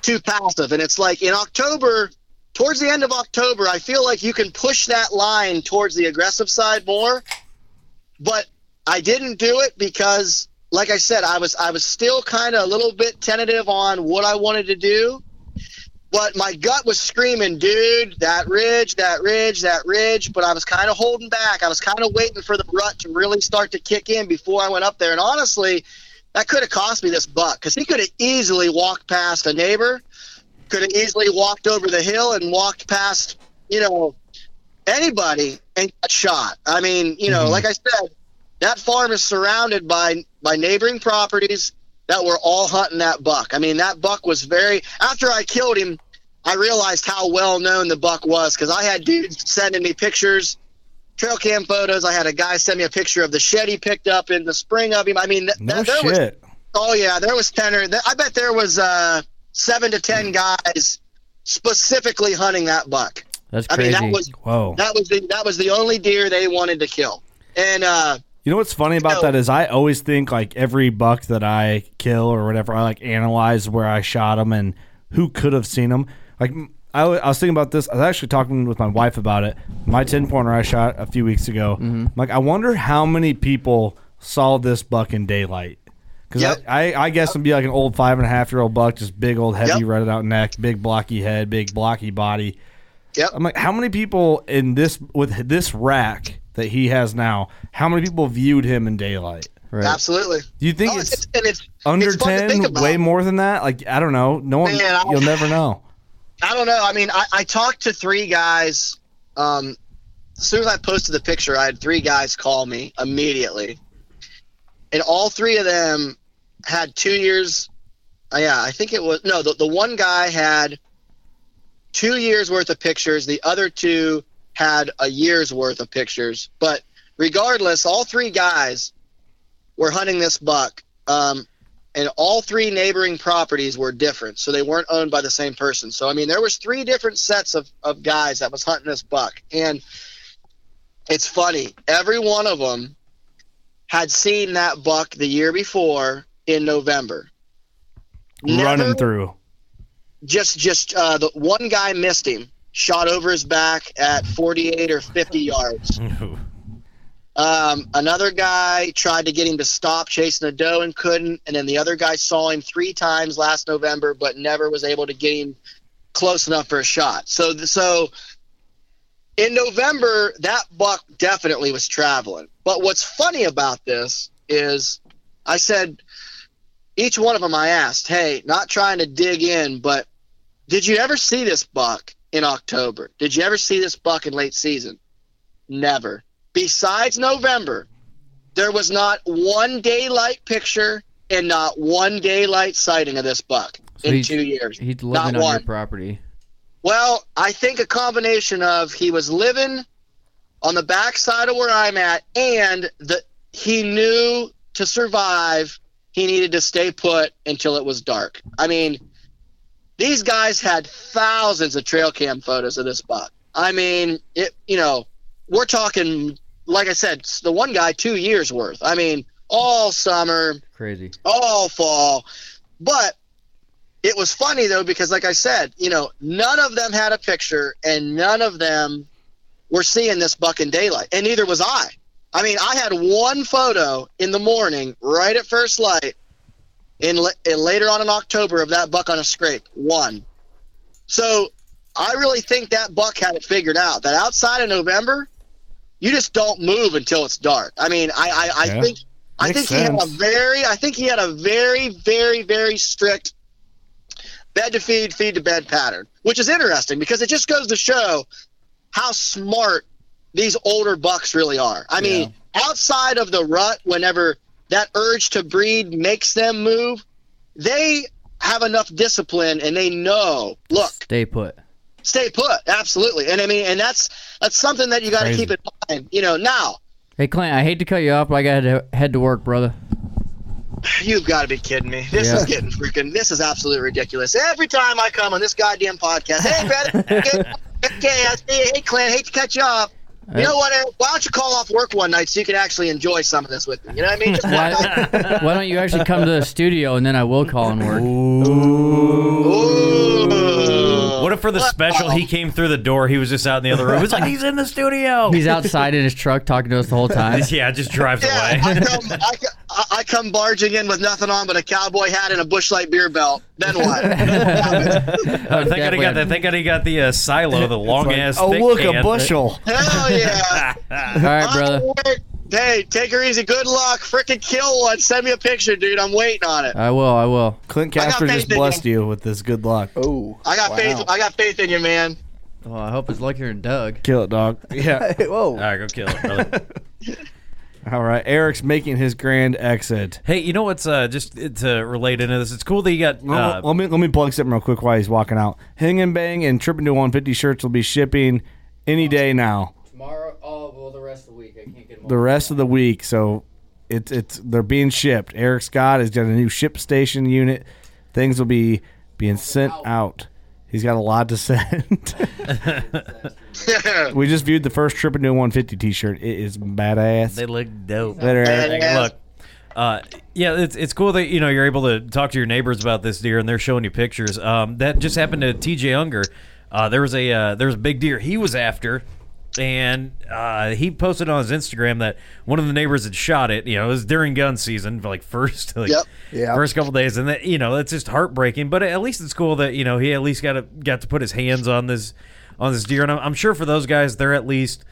too passive, and it's like in October towards the end of October, I feel like you can push that line towards the aggressive side more. But I didn't do it because, like I said, I was I was still kind of a little bit tentative on what I wanted to do. But my gut was screaming, dude, that ridge, that ridge, that ridge. But I was kind of holding back. I was kind of waiting for the rut to really start to kick in before I went up there. And honestly, that could have cost me this buck because he could have easily walked past a neighbor could have easily walked over the hill and walked past, you know, anybody and got shot. I mean, you know, like I said, that farm is surrounded by by neighboring properties that were all hunting that buck. I mean, that buck was very. After I killed him, I realized how well known the buck was because I had dudes sending me pictures. Trail cam photos. I had a guy send me a picture of the shed he picked up in the spring of him. I mean, th- No that, there was shit. Oh yeah, there was ten or th- I bet there was uh, seven to ten guys specifically hunting that buck. That's I mean, crazy. that was Whoa. that was the that was the only deer they wanted to kill. And uh, You know what's funny about No. that is I always think like every buck that I kill or whatever, I like analyze where I shot them and who could have seen them. Like m- I, wa- I was thinking about this. I was actually talking with my wife about it. My ten pointer I shot a few weeks ago. Like I wonder how many people saw this buck in daylight. Because Yep. I, I, I guess it'd be like an old five and a half year old buck, just big old heavy Yep. rutted out neck, big blocky head, big blocky body. yep. I'm like, how many people in this with this rack that he has now? How many people viewed him in daylight? right. Absolutely. Do you think Oh, it's, and it's under it's fun to think ten? Way more than that? Like I don't know. No one. Man, you'll never know. I don't know. I mean, I, I talked to three guys. Um, as soon as I posted the picture, I had three guys call me immediately, and all three of them had two years. Uh, yeah, I think it was no. The, the one guy had two years worth of pictures. The other two had a year's worth of pictures. But regardless, all three guys were hunting this buck. Um, and all three neighboring properties were different, so they weren't owned by the same person. So I mean, there was three different sets of, of guys that was hunting this buck, and it's funny. Every one of them had seen that buck the year before in November. Running through. just just uh, the one guy missed him shot over his back at 48 or 50 yards um, another guy tried to get him to stop chasing a doe and couldn't and then the other guy saw him three times last november but never was able to get him close enough for a shot so so in november that buck definitely was traveling but what's funny about this is i said each one of them I asked, hey, not trying to dig in, but did you ever see this buck in October? Did you ever see this buck in late season? Never. Besides November, there was not one daylight picture and not one daylight sighting of this buck So in two years. He's not living on one. your property. Well, I think a combination of he was living on the backside of where I'm at, and the he knew to survive, he needed to stay put until it was dark. I mean, these guys had thousands of trail cam photos of this buck. I mean, it. You know, we're talking, like I said, the one guy two years worth. I mean, all summer, Crazy. all fall. But it was funny though because, like I said, you know, none of them had a picture, and none of them were seeing this buck in daylight, and neither was I. I mean, I had one photo in the morning, right at first light, in, in later on in October of that buck on a scrape. One. So I really think that buck had it figured out. That outside of November, you just don't move until it's dark. I mean, I I, I Yeah. think I think he had a very I think he had a very very very strict bed to feed, feed to bed pattern, which is interesting because it just goes to show how smart these older bucks really are. I mean, outside of the rut, whenever that urge to breed makes them move, they have enough discipline and they know, look, Stay put. stay put, absolutely. And I mean, and that's that's something that you got to keep in mind. You know, now Hey, Clint, I hate to cut you off, but I got to head to work, brother. You've got to be kidding me. This Yeah. is getting freaking. This is absolutely ridiculous. Every time I come on this goddamn podcast, hey, brother, okay, okay, I see, hey, Clint, hate to cut you off. You know uh, what? Eric? Why don't you call off work one night so you can actually enjoy some of this with me? You know what I mean? Just. Why, why don't you actually come to the studio and then I will call and work? What if for the special he came through the door, he was just out in the other room? He's like, he's in the studio. He's outside in his truck talking to us the whole time. yeah, just drives away. I come, I, I- I come barging in with nothing on but a cowboy hat and a Busch Light beer belt. Then what? Thank God he got that. Thank God he got the uh, silo, the long ass. oh, thick look, a can. bushel. Hell yeah! All right, brother. Hey, take her easy. Good luck. Frickin' kill one. Send me a picture, dude. I'm waiting on it. I will. I will. Clint I got Casper faith just in you. blessed you with this good luck. Oh, I got faith. I got faith in you, man. Well, I hope it's luckier than Doug. Kill it, dog. Yeah. whoa. All right, go kill it, brother. All right. Eric's making his grand exit. hey, you know what's uh, just to relate into this? It's cool that you got. Uh, let me let me plug something real quick while he's walking out. Hang and Bang and Tripping to 150 shirts will be shipping any day now. Tomorrow, oh, well, the rest of the week. I can't get them The rest of the week, so it's it's they're being shipped. Eric Scott has got a new ship station unit. Things will be being sent out. He's got a lot to send. we just viewed the first Tripping to 150 T-shirt. It is badass. They look dope. Later, Eric. Look, uh, yeah, it's it's cool that you know you're able to talk to your neighbors about this deer and they're showing you pictures. Um, that just happened to T.J. Unger. Uh, there was a uh, there was a big deer he was after, and uh, he posted on his Instagram that one of the neighbors had shot it. You know, it was during gun season, like first like Yep. Yeah. first couple days, and that you know that's just heartbreaking. But at least it's cool that you know he at least got to, got to put his hands on this on this deer, and I'm, I'm sure for those guys they're at least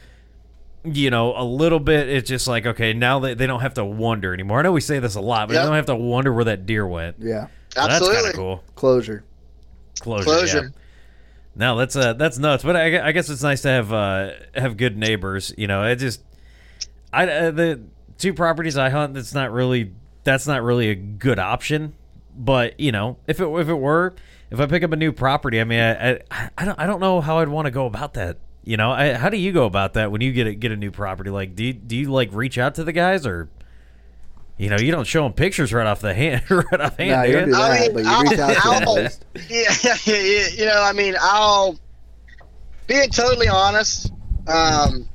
you know, a little bit. It's just like okay, now they, they don't have to wonder anymore. I know we say this a lot, but Yep. they don't have to wonder where that deer went. Yeah. So that's kind of cool. Closure. Closure. Closure. Yeah. No, that's uh that's nuts. But I, I guess it's nice to have uh have good neighbors. You know, it just I uh, the two properties I hunt. That's not really that's not really a good option. But you know, if it if it were, if I pick up a new property, I mean, I I, I don't I don't know how I'd want to go about that. You know, I, how do you go about that when you get a, get a new property? Like, do you, do you like reach out to the guys or? You know, you don't show them pictures right off the hand, right off hand. No, you don't dude. do that, I mean, but you reach out to them at I'll- least. yeah, yeah, yeah, you know, I mean, I'll being totally honest. Um,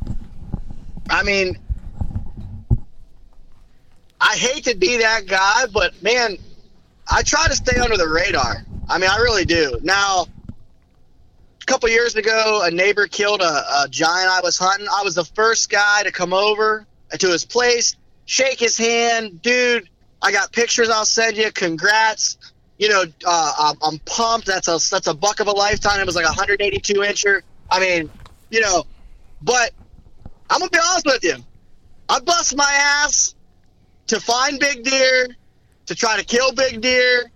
I mean, I hate to be that guy, but man, I try to stay under the radar. I mean, I really do. Now, a couple years ago, a neighbor killed a, a giant I was hunting. I was the first guy to come over to his place, shake his hand, dude. I got pictures. I'll send you. Congrats you know, uh, I'm, pumped. That's a that's a buck of a lifetime. It was like a 182 incher. I mean, you know, but I'm gonna be honest with you. I bust my ass to find big deer, to try to kill big deer.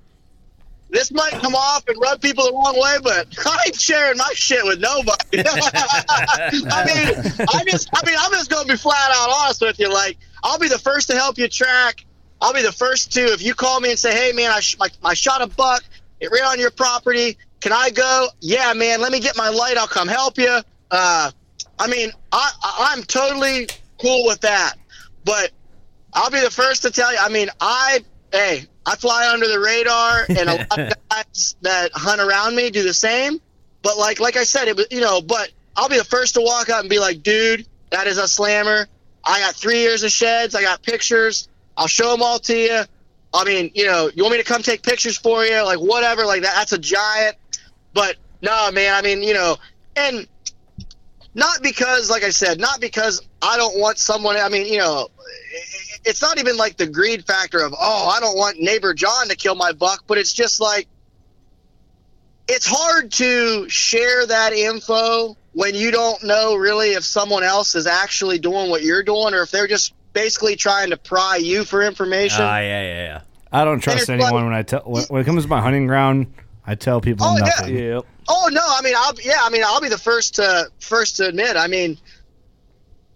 This might come off and rub people the wrong way, but I ain't sharing my shit with nobody. I mean, I just, I mean, I'm just gonna be flat out honest with you. Like, I'll be the first to help you track. I'll be the first to if you call me and say, "Hey, man, I, sh- my, I shot a buck. It ran on your property. Can I go? Yeah, man. Let me get my light. I'll come help you." Uh, I mean, I, I I'm totally cool with that, but I'll be the first to tell you. I mean, I hey, I fly under the radar, and a lot of guys that hunt around me do the same. But like like I said, it was you know. But I'll be the first to walk up and be like, "Dude, that is a slammer. I got three years of sheds. I got pictures. I'll show them all to you. I mean, you know, you want me to come take pictures for you, like whatever, like that. That's a giant. But no, man. I mean, you know, and not because, like I said, not because I don't want someone. I mean, you know, it's not even like the greed factor of oh, I don't want neighbor John to kill my buck, but it's just like it's hard to share that info when you don't know really if someone else is actually doing what you're doing or if they're just basically trying to pry you for information. Ah, yeah, yeah, yeah. I don't trust anyone like- when I tell when, when it comes to my hunting ground. I tell people Oh, yeah. nothing. Yep. Oh no, I mean, I'll yeah, I mean, I'll be the first to first to admit. I mean,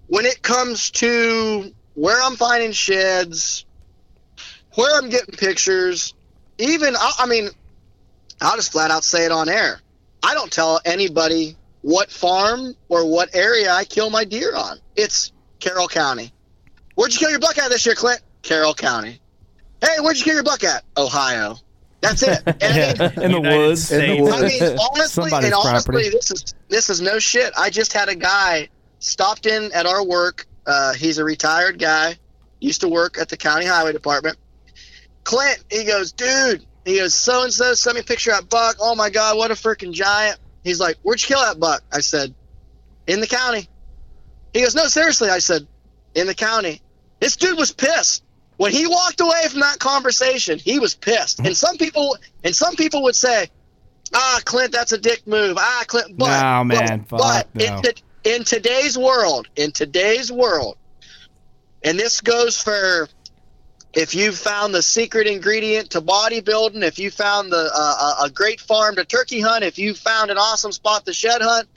when it comes to where I'm finding sheds, where I'm getting pictures, even I, I mean, I'll just flat out say it on air. I don't tell anybody what farm or what area I kill my deer on. It's Carroll County. Where'd you kill your buck at this year, Clint? Carroll County. Hey, where'd you kill your buck at? Ohio. That's it. And I mean, In the United woods. In the woods. I mean, honestly, Somebody's and honestly, property. this is this is no shit. I just had a guy stopped in at our work. Uh, he's a retired guy, used to work at the county highway department. Clint, he goes, dude. He goes, so and so sent me a picture of that buck. Oh my god, what a freaking giant! He's like, where'd you kill that buck? I said, in the county. He goes, no, seriously. I said, in the county. This dude was pissed when he walked away from that conversation. He was pissed, and some people and some people would say, ah, Clint, that's a dick move. Ah, Clint, but No, man, but, fuck but no. in, in today's world, in today's world, and this goes for if you found the secret ingredient to bodybuilding, if you found the uh, a a great farm to turkey hunt, if you found an awesome spot to shed hunt,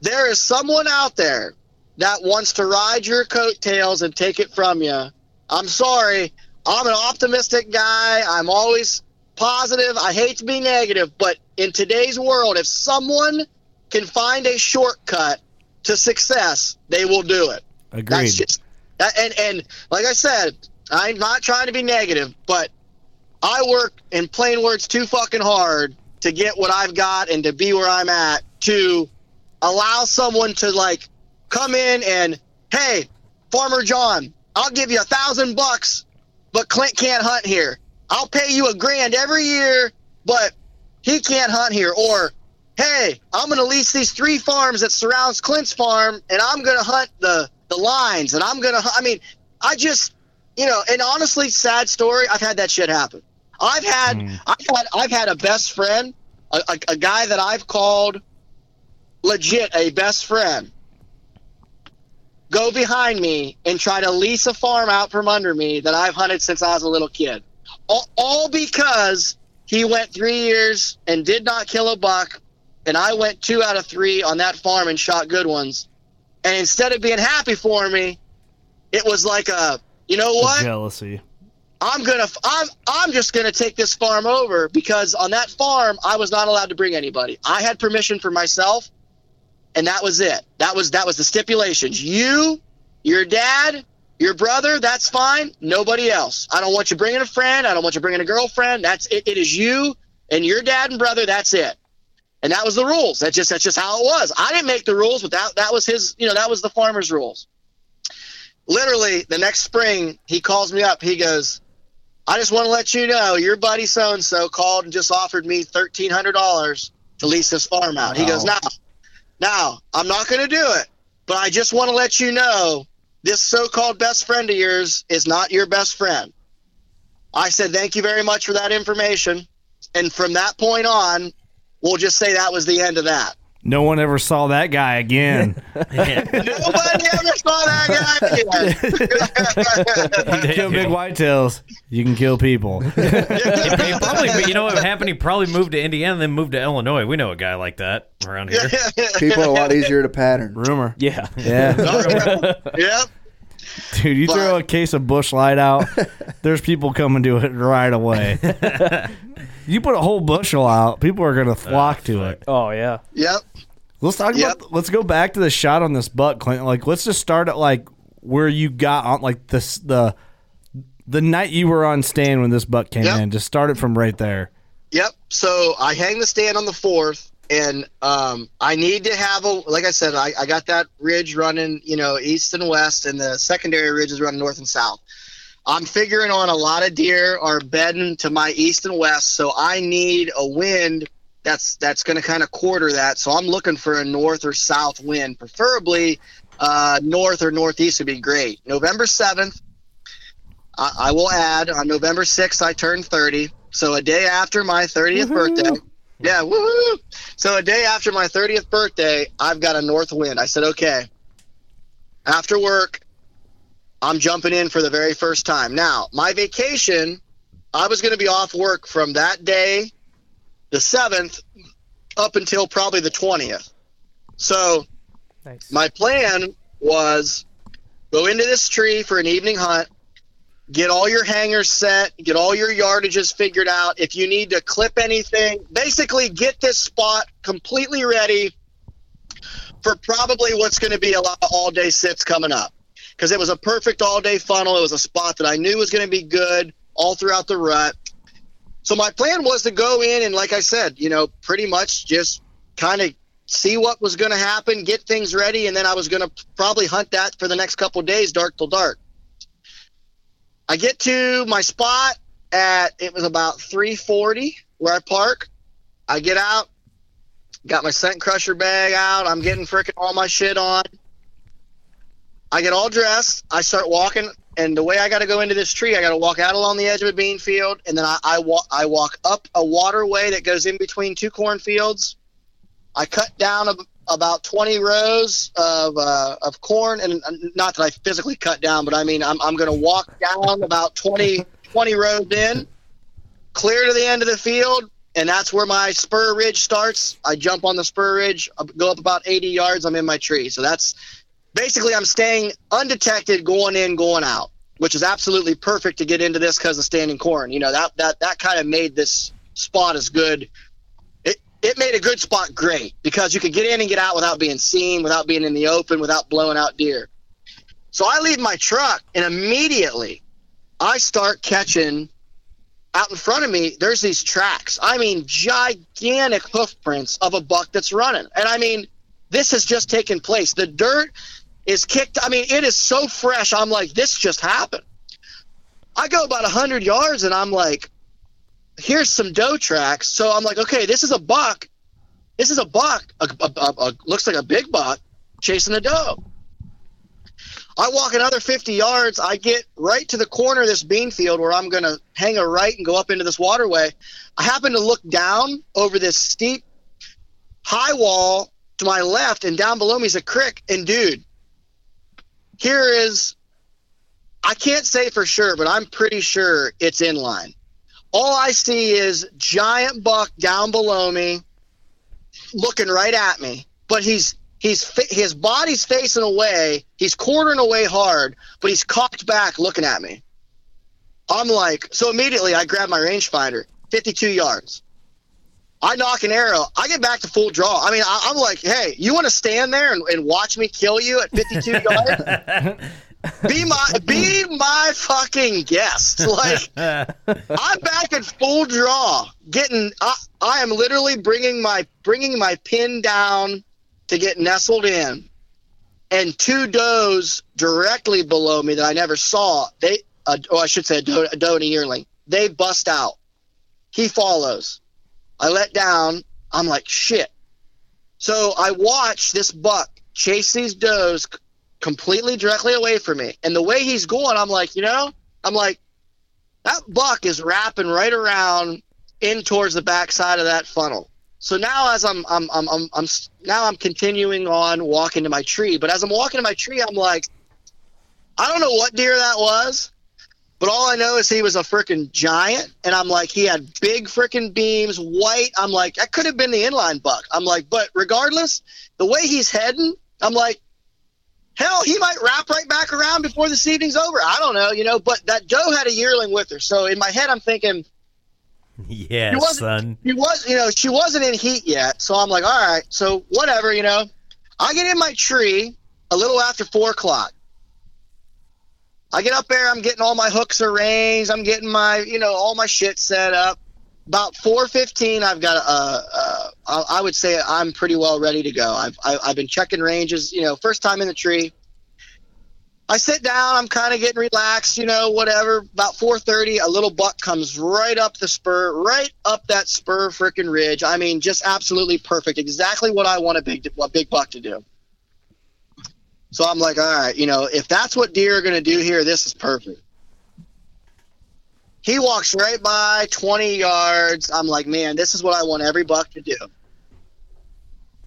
there is someone out there that wants to ride your coattails and take it from you. I'm sorry. I'm an optimistic guy. I'm always positive. I hate to be negative, but in today's world, if someone can find a shortcut to success, they will do it. Agreed. That's just and and like I said, I'm not trying to be negative, but I work in plain words too fucking hard to get what I've got and to be where I'm at to allow someone to like come in and hey, Farmer John, I'll give you a thousand bucks, but Clint can't hunt here. I'll pay you a grand every year, but he can't hunt here. Or hey, I'm to lease these three farms that surrounds Clint's farm, and I'm to hunt the the lines, and I'm to. I mean, I just, you know, and honestly, sad story. I've had that shit happen. I've had, mm. I've had, I've had a best friend, a, a, a guy that I've called legit a best friend, go behind me and try to lease a farm out from under me that I've hunted since I was a little kid, all, all because he went three years and did not kill a buck, and I went two out of three on that farm and shot good ones. And instead of being happy for me, it was like a, you know what? Jealousy. I'm gonna, I'm, I'm just gonna take this farm over because on that farm I was not allowed to bring anybody. I had permission for myself, and that was it. That was that was the stipulations. You, your dad, Your brother, that's fine. Nobody else. I don't want you bringing a friend. I don't want you bringing a girlfriend. That's it. It is you and your dad and brother. That's it. And that was the rules. That's just that's just how it was. I didn't make the rules, but that that was his. You know, that was the farmer's rules. Literally, the next spring, he calls me up. He goes, "I just want to let you know, your buddy so and so called and just offered me thirteen hundred dollars to lease this farm out." He goes, "Now, now, I'm not going to do it, but I just want to let you know this so-called best friend of yours is not your best friend." I said, "Thank you very much for that information." And from that point on, we'll just say that was the end of that. No one ever saw that guy again. Nobody ever saw that guy again. kill big whitetails. You can kill people. He probably, you know what happened? He probably moved to Indiana, then moved to Illinois. We know a guy like that around here. People are a lot easier to pattern. Rumor. Yeah. Yeah. yep. Dude, you throw a case of Busch Light out, there's people coming to it right away. You put a whole bushel out, people are gonna flock to it. Oh yeah. Yep. Let's talk about. Let's go back to the shot on this buck, Clint. Like, let's just start at like where you got on, like this the the night you were on stand when this buck came Yep. in. Just start it from right there. Yep. So I hang the stand on the fourth, and um, I need to have a like I said, I, I got that ridge running, you know, east and west, and the secondary ridge is running north and south. I'm figuring on a lot of deer are bedding to my east and west, so I need a wind that's that's going to kind of quarter that. So I'm looking for a north or south wind, preferably uh, north or northeast would be great. November seventh, I, I will add on November 6th, I turn 30. So a day after my 30th birthday. Yeah, woohoo! So a day after my 30th birthday, I've got a north wind. I said, okay. After work, I'm jumping in for the very first time. Now, my vacation, I was going to be off work from that day, the 7th, up until probably the 20th. So Nice. my plan was go into this tree for an evening hunt, get all your hangers set, get all your yardages figured out. If you need to clip anything, basically get this spot completely ready for probably what's going to be a lot of all day sits coming up. Because it was a perfect all day funnel. It was a spot that I knew was going to be good all throughout the rut. So my plan was to go in and, like I said, you know, pretty much just kind of see what was going to happen, get things ready, and then I was going to probably hunt that for the next couple days, dark till dark. I get to my spot at it was about 3:40 where I park. I get out, got my Scent Crusher bag out. I'm getting freaking all my shit on. I get all dressed. I start walking, and the way I got to go into this tree, I got to walk out along the edge of a bean field, and then I, I walk. I walk up a waterway that goes in between two cornfields. I cut down a, about 20 rows of, uh, of corn, and not that I physically cut down, but I mean, I'm, I'm going to walk down about 20, 20 rows in, clear to the end of the field, and that's where my spur ridge starts. I jump on the spur ridge, go up about 80 yards, I'm in my tree. So that's basically I'm staying undetected, going in, going out, which is absolutely perfect to get into this because of standing corn. You know, that, that, that kind of made this spot as good it it made a good spot great because you could get in and get out without being seen, without being in the open, without blowing out deer. So I leave my truck and immediately I start catching out in front of me. There's these tracks. I mean, gigantic hoof prints of a buck that's running. And I mean, this has just taken place. The dirt is kicked. I mean, it is so fresh. I'm like, this just happened. I go about 100 yards and I'm like, here's some doe tracks. So I'm like, okay, this is a buck. This is a buck. A, a, a, a- looks like a big buck chasing a doe. I walk another 50 yards. I get right to the corner of this bean field where I'm going to hang a right and go up into this waterway. I happen to look down over this steep high wall to my left, and down below me is a creek. And dude, here is, I can't say for sure, but I'm pretty sure it's Inline. all I see is giant buck down below me, looking right at me. But he's he's his body's facing away. He's quartering away hard, but he's cocked back, looking at me. I'm like, so immediately I grab my rangefinder, 52 yards. I knock an arrow. I get back to full draw. I mean, I, I'm like, hey, you want to stand there and, and watch me kill you at 52 yards? Be my be my fucking guest. Like I'm back at full draw, getting. I, I am literally bringing my bringing my pin down to get nestled in, and two does directly below me that I never saw. They, uh, oh, I should say a doe, a doe and a yearling. They bust out. He follows. I let down. I'm like shit. So I watch this buck chase these does completely directly away from me, and the way he's going, I'm like, you know, I'm like, that buck is wrapping right around in towards the backside of that funnel. So now as I'm I'm I'm I'm, I'm now I'm continuing on walking to my tree, but as I'm walking to my tree, I'm like, I don't know what deer that was, but all I know is he was a freaking giant, and I'm like, he had big freaking beams, white. I'm like, that could have been the inline buck. I'm like, but regardless, the way he's heading, I'm like, hell, he might wrap right back around before this evening's over. I don't know, you know. But that doe had a yearling with her, so in my head, I'm thinking. Yeah, She wasn't- son. She was, you know, she wasn't in heat yet. So I'm like, all right, so whatever, you know. I get in my tree a little after four o'clock. I get up there, I'm getting all my hooks arranged, I'm getting my, you know, all my shit set up. About four fifteen, I've got a, uh, I I would say I'm pretty well ready to go. I've I, I've been checking ranges, you know, first time in the tree. I sit down. I'm kind of getting relaxed, you know, whatever. About 4:30, a little buck comes right up the spur, right up that spur freaking ridge. I mean, just absolutely perfect. Exactly what I want a big a big buck to do. So I'm like, all right, you know, if that's what deer are going to do here, this is perfect. He walks right by 20 yards. I'm like, man, this is what I want every buck to do.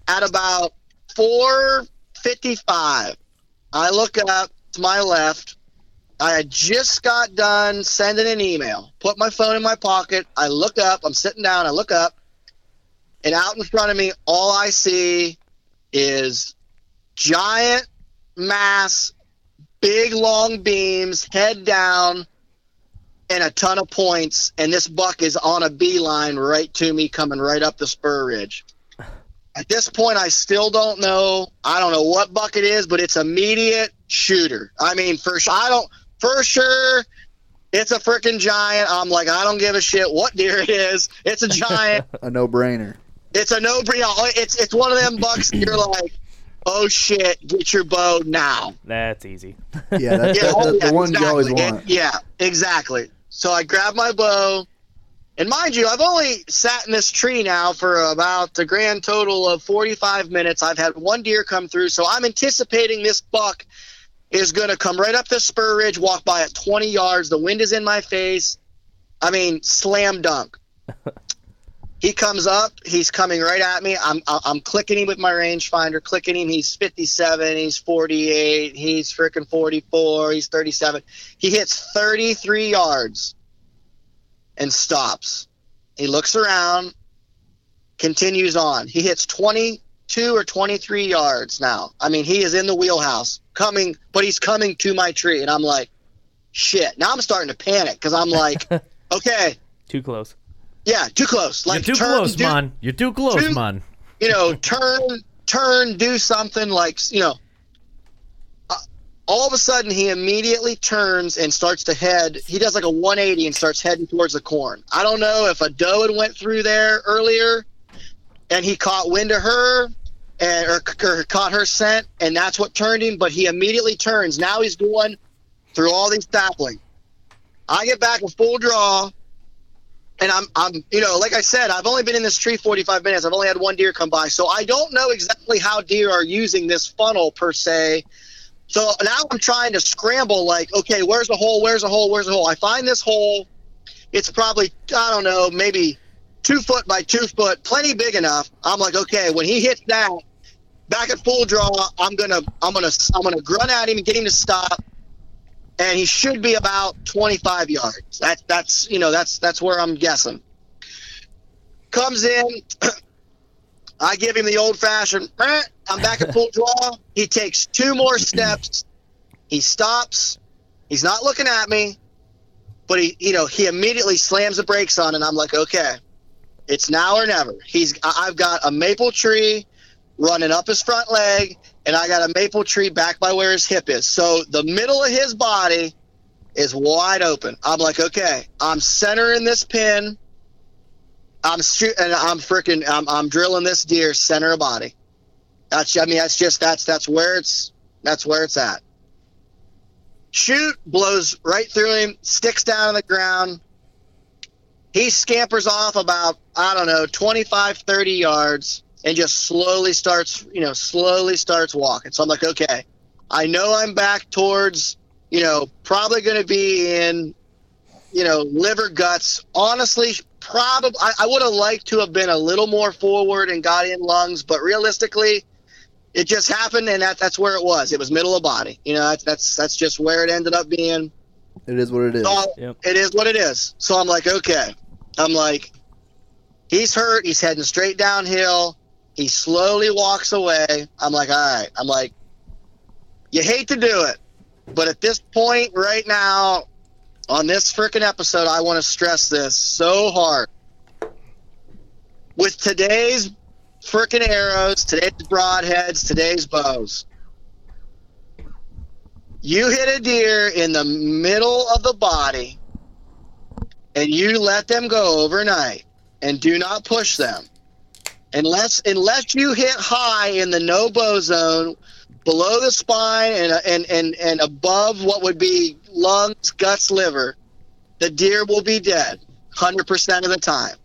At about 4:55, I look up to my left. I had just got done sending an email. Put my phone in my pocket. I look up. I'm sitting down. I look up, and out in front of me, all I see is giant mass, big long beams, head down, and a ton of points. And this buck is on a beeline right to me, coming right up the spur ridge. At this point, I still don't know. I don't know what buck it is, but it's immediate shooter. I mean, for sure, I don't for sure. It's a freaking giant. I'm like, I don't give a shit what deer it is. It's a giant. A no-brainer. it's a no brainer. It's it's one of them bucks. You're like, oh shit, get your bow now. That's easy. Yeah, that's Yeah, the, oh, the, yeah, one you always exactly. want. And- yeah, exactly. So I grab my bow, and mind you, I've only sat in this tree now for about a grand total of 45 minutes. I've had one deer come through, so I'm anticipating this buck is going to come right up this spur ridge, walk by at 20 yards. The wind is in my face. I mean, slam dunk. he comes up. He's coming right at me. I'm I'm clicking him with my rangefinder, clicking him. He's 57. He's 48. He's freaking 44. He's 37. He hits 33 yards and stops. He looks around, continues on. He hits 22 or 23 yards now. I mean, he is in the wheelhouse, coming, but he's coming to my tree, and I'm like, shit. Now I'm starting to panic because I'm like, okay, Too close. Yeah, too close. Like You're too turn, close, do- man. You're too close, Too- man. you know, turn, turn, do something like, you know. Uh, all of a sudden, he immediately turns and starts to head. He does like a 180 and starts heading towards the corn. I don't know if a doe had went through there earlier, and he caught wind of her, and or, or caught her scent, and that's what turned him. But he immediately turns. Now he's going through all these sapling. I get back a full draw and I'm, I'm, you know, like I said, I've only been in this tree 45 minutes. I've only had one deer come by, so I don't know exactly how deer are using this funnel per se. So now I'm trying to scramble, like, okay, where's the hole? Where's the hole? Where's the hole? I find this hole. It's probably, I don't know, maybe two foot by two foot, plenty big enough. I'm like, okay, when he hits that, back at full draw, I'm gonna, I'm gonna, I'm gonna grunt at him and get him to stop and he should be about 25 yards. That, that's you know that's that's where I'm guessing. Comes in, I give him the old fashioned. I'm back at full draw. He takes two more steps. He stops. He's not looking at me, but he you know he immediately slams the brakes on, and I'm like, okay, it's now or never. He's I've got a maple tree running up his front leg, and I got a maple tree back by where his hip is. So the middle of his body is wide open. I'm like, okay, I'm centering this pin. I'm shoot, and I'm freaking, I'm, I'm drilling this deer center of body. That's, I mean, that's just that's that's where it's that's where it's at. Shoot blows right through him, sticks down on the ground. He scampers off about I don't know 25, 30 yards and just slowly starts, you know, slowly starts walking. So I'm like, okay, I know I'm back towards, you know, probably going to be in, you know, liver guts. Honestly, probably I, I would have liked to have been a little more forward and got in lungs, but realistically, it just happened, and that that's where it was. It was middle of body. You know, that's that's that's just where it ended up being. It is what it is. So It is what it is. So I'm like, okay. I'm like, he's hurt. He's heading straight downhill. He slowly walks away. I'm like, all right. I'm like, you hate to do it, but at this point right now, on this freaking episode, I want to stress this so hard. With today's freaking arrows, today's broadheads, today's bows, you hit a deer in the middle of the body and you let them go overnight and do not push them unless unless you hit high in the no bow zone below the spine and and and, and above what would be lungs guts liver the deer will be dead 100% of the time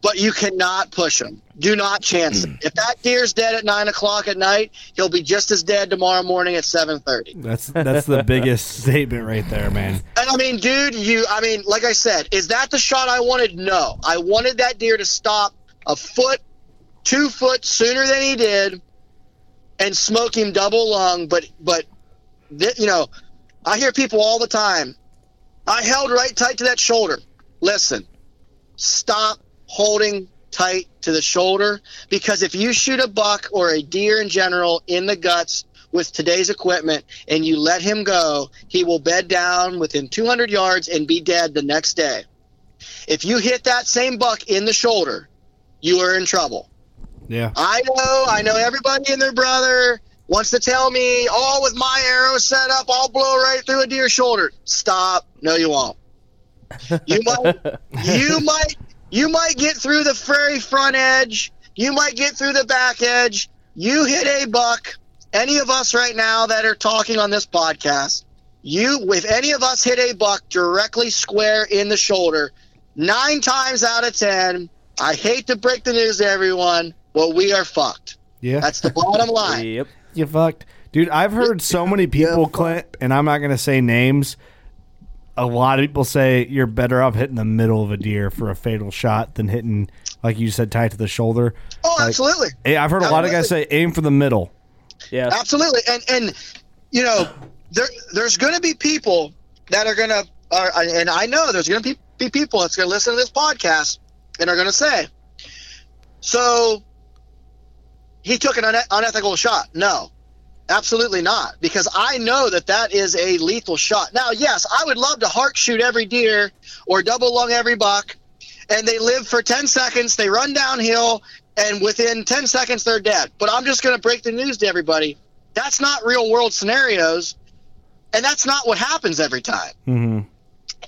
but you cannot push them do not chance it hmm. if that deer's dead at 9 o'clock at night he'll be just as dead tomorrow morning at 7.30 That's that's the biggest statement right there, man. and I mean, dude, you, I mean, like I said, is that the shot I wanted? No. I wanted that deer to stop a foot, two foot sooner than he did and smoke him double lung. But, but, you know, I hear people all the time. I held right tight to that shoulder. Listen, stop holding tight to the shoulder because if you shoot a buck or a deer in general in the guts with today's equipment and you let him go, he will bed down within 200 yards and be dead the next day. If you hit that same buck in the shoulder, you are in trouble. Yeah. I know, I know everybody and their brother wants to tell me, oh, with my arrow set up, I'll blow right through a deer's shoulder. Stop. No, you won't. You might, you might, you might get through the very front edge. You might get through the back edge. You hit a buck. Any of us right now that are talking on this podcast, you, if any of us hit a buck directly square in the shoulder, nine times out of ten, I hate to break the news to everyone, but we are fucked. Yeah. That's the bottom line. Yep. You fucked. Dude, I've heard so many people, Clint, and I'm not going to say names. A lot of people say you're better off hitting the middle of a deer for a fatal shot than hitting, like you said, tight to the shoulder. Oh, Like, absolutely. Hey, I've heard a lot of guys say aim for the middle. Yeah. Absolutely, and and you know there there's going to be people that are going to, are, and I know there's going to be, be people that's going to listen to this podcast and are going to say, so he took an une- unethical shot. No, absolutely not, because I know that that is a lethal shot. Now, yes, I would love to heart shoot every deer or double lung every buck, and they live for 10 seconds, they run downhill, and within 10 seconds they're dead. But I'm just going to break the news to everybody. That's not real world scenarios, and that's not what happens every time. Mm-hmm.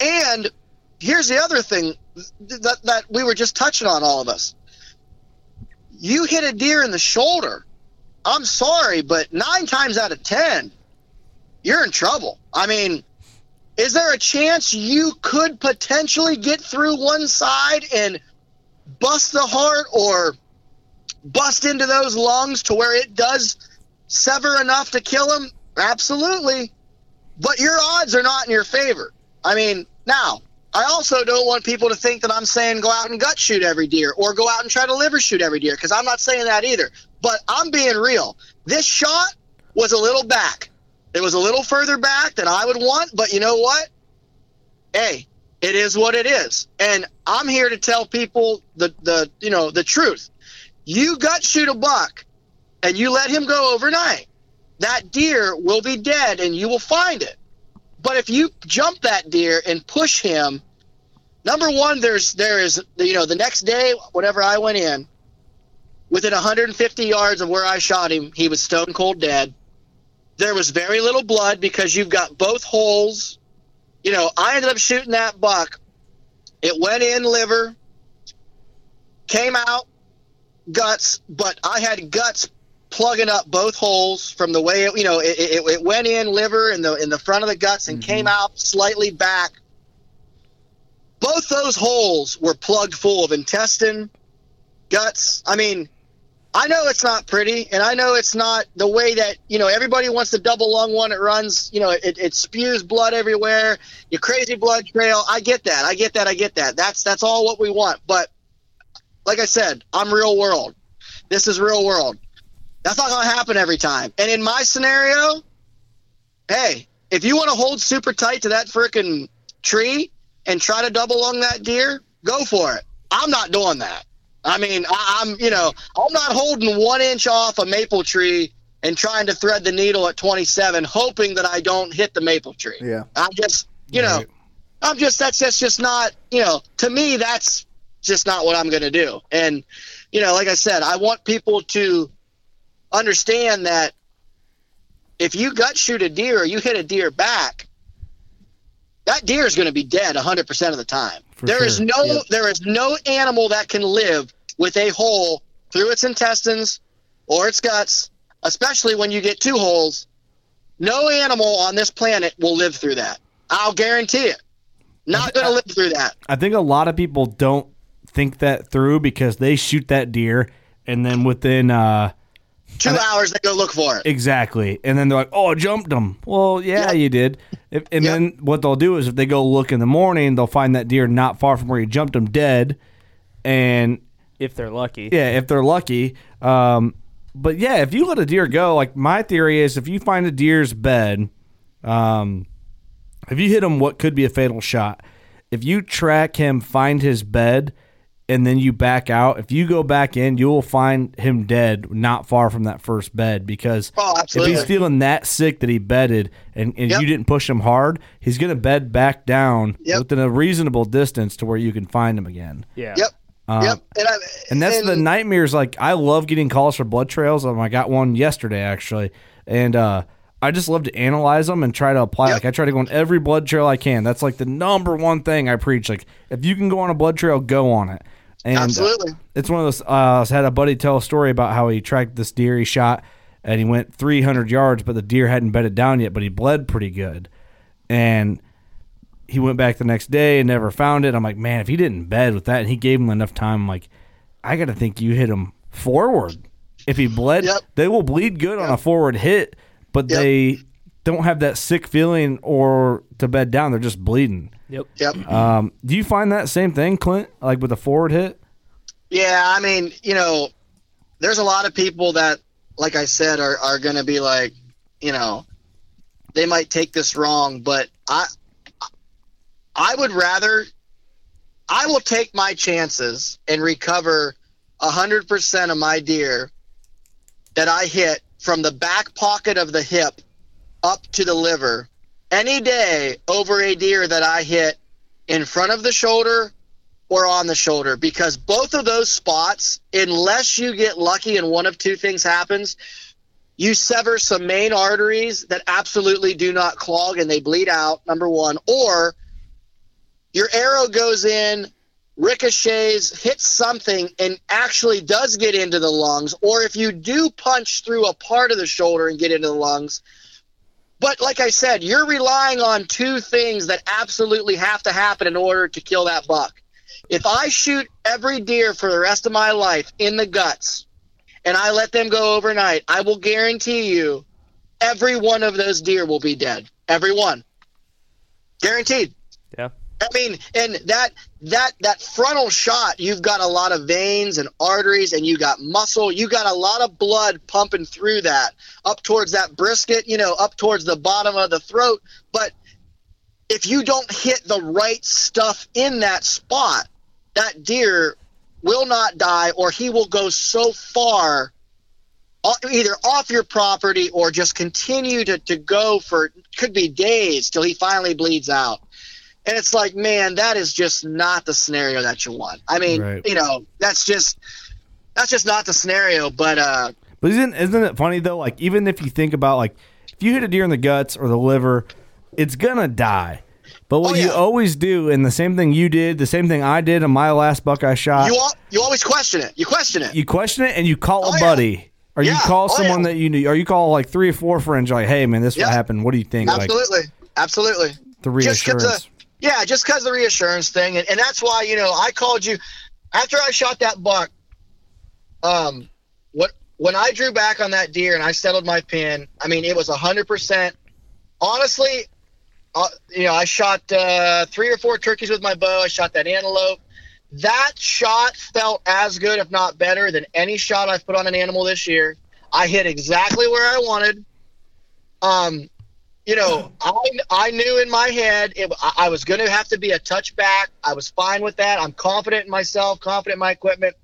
And here's the other thing that, that we were just touching on, all of us. You hit a deer in the shoulder. I'm sorry, but nine times out of ten, you're in trouble. I mean, is there a chance you could potentially get through one side and bust the heart or bust into those lungs to where it does sever enough to kill him? Absolutely. But your odds are not in your favor. I mean, now, I also don't want people to think that I'm saying go out and gut shoot every deer or go out and try to liver shoot every deer because I'm not saying that either. But I'm being real. This shot was a little back. It was a little further back than I would want, but you know what? Hey, it is what it is. And I'm here to tell people the, the you know, the truth. You gut shoot a buck and you let him go overnight. That deer will be dead and you will find it. But if you jump that deer and push him, number one, there's there is you know the next day, whenever I went in, within 150 yards of where I shot him, he was stone cold dead. There was very little blood because you've got both holes. You know, I ended up shooting that buck. It went in liver, came out guts, but I had guts plugging up both holes from the way it, you know, it, it, it went in liver in the in the front of the guts and came mm-hmm. out slightly back. Both those holes were plugged full of intestine, guts. I mean, I know it's not pretty, and I know it's not the way that you know everybody wants the double lung one. It runs, you know, it, it spews blood everywhere. Your crazy blood trail. I get that. I get that. I get that. That's that's all what we want. But like I said, I'm real world. This is real world. That's not going to happen every time. And in my scenario, hey, if you want to hold super tight to that freaking tree and try to double lung that deer, go for it. I'm not doing that. I mean, I, I'm, you know, I'm not holding one inch off a maple tree and trying to thread the needle at 27, hoping that I don't hit the maple tree. Yeah. I'm just, you know, I'm just, that's, that's just not, you know, to me, that's just not what I'm going to do. And, you know, like I said, I want people to understand that if you gut shoot a deer or you hit a deer back, that deer is going to be dead 100% of the time. For There is sure. no Yep. there is no animal that can live with a hole through its intestines or its guts, especially when you get two holes. No animal on this planet will live through that. I'll guarantee it. Not going to live through that. I think a lot of people don't think that through because they shoot that deer and then within uh Two hours they go look for it. exactly. And then they're like oh I jumped them. Well yeah you did. If, and then what they'll do is if they go look in the morning they'll find that deer not far from where you jumped them dead. And if they're lucky. yeah if they're lucky. Um but yeah if you let a deer go like my theory is if you find a deer's bed um if you hit him what could be a fatal shot if you track him find his bed and then you back out if you go back in you will find him dead not far from that first bed because Oh, if he's feeling that sick that he bedded and, and you didn't push him hard he's going to bed back down within a reasonable distance to where you can find him again Yeah. Yep. Um, yep. And, I, and that's the nightmares. Like I love getting calls for blood trails. Um, I got one yesterday actually, and uh, I just love to analyze them and try to apply. Like I try to go on every blood trail I can. That's like the number one thing I preach. Like if you can go on a blood trail, go on it. And uh, Absolutely. it's one of those. Uh, I had a buddy tell a story about how he tracked this deer he shot, and he went 300 yards, but the deer hadn't bedded down yet, but he bled pretty good, and he went back the next day and never found it. I'm like, man, if he didn't bed with that and he gave him enough time, I'm like, I got to think you hit him forward. If he bled, they will bleed good on a forward hit, but they don't have that sick feeling or to bed down. They're just bleeding. Yep. Yep. Um, do you find that same thing, Clint? Like with a forward hit? Yeah, I mean, you know, there's a lot of people that, like I said, are, are going to be like, you know, they might take this wrong, but I, I would rather, I will take my chances and recover a hundred percent of my deer that I hit from the back pocket of the hip up to the liver any day over a deer that I hit in front of the shoulder or on the shoulder because both of those spots, unless you get lucky and one of two things happens, you sever some main arteries that absolutely do not clog and they bleed out, number one, or your arrow goes in, ricochets, hits something, and actually does get into the lungs, or if you do punch through a part of the shoulder and get into the lungs, but like I said, you're relying on two things that absolutely have to happen in order to kill that buck. If I shoot every deer for the rest of my life in the guts and I let them go overnight, I will guarantee you every one of those deer will be dead. Every one. Guaranteed. Yeah. I mean, and that that that frontal shot, you've got a lot of veins and arteries, and you got muscle. You got a lot of blood pumping through that up towards that brisket, you know, up towards the bottom of the throat. But if you don't hit the right stuff in that spot, that deer will not die, or he will go so far uh, either off your property or just continue to, to go for could be days till he finally bleeds out. And it's like, man, that is just not the scenario that you want. I mean, Right. you know, that's just that's just not the scenario. But uh, But isn't isn't it funny though? Like even if you think about like if you hit a deer in the guts or the liver, it's gonna die. But what Oh, you always do, and the same thing you did, the same thing I did in my last buck I shot, you you, al- you always question it. You question it. You question it and you call Oh, a yeah. buddy. Or you call Oh, someone yeah. that you knew, or you call like three or four friends, like, "Hey, man, this Yeah. what happened. What do you think?" Like Absolutely, absolutely. the reassurance. Yeah, just because the reassurance thing, and, and that's why you know I called you after I shot that buck. Um, what when I drew back on that deer and I settled my pin, I mean it was hundred percent. Honestly, uh, you know I shot uh, three or four turkeys with my bow. I shot that antelope. That shot felt as good, if not better, than any shot I've put on an animal this year. I hit exactly where I wanted. Um, you know, I, I knew in my head it, I, I was going to have to be a touchback. I was fine with that. I'm confident in myself, confident in my equipment.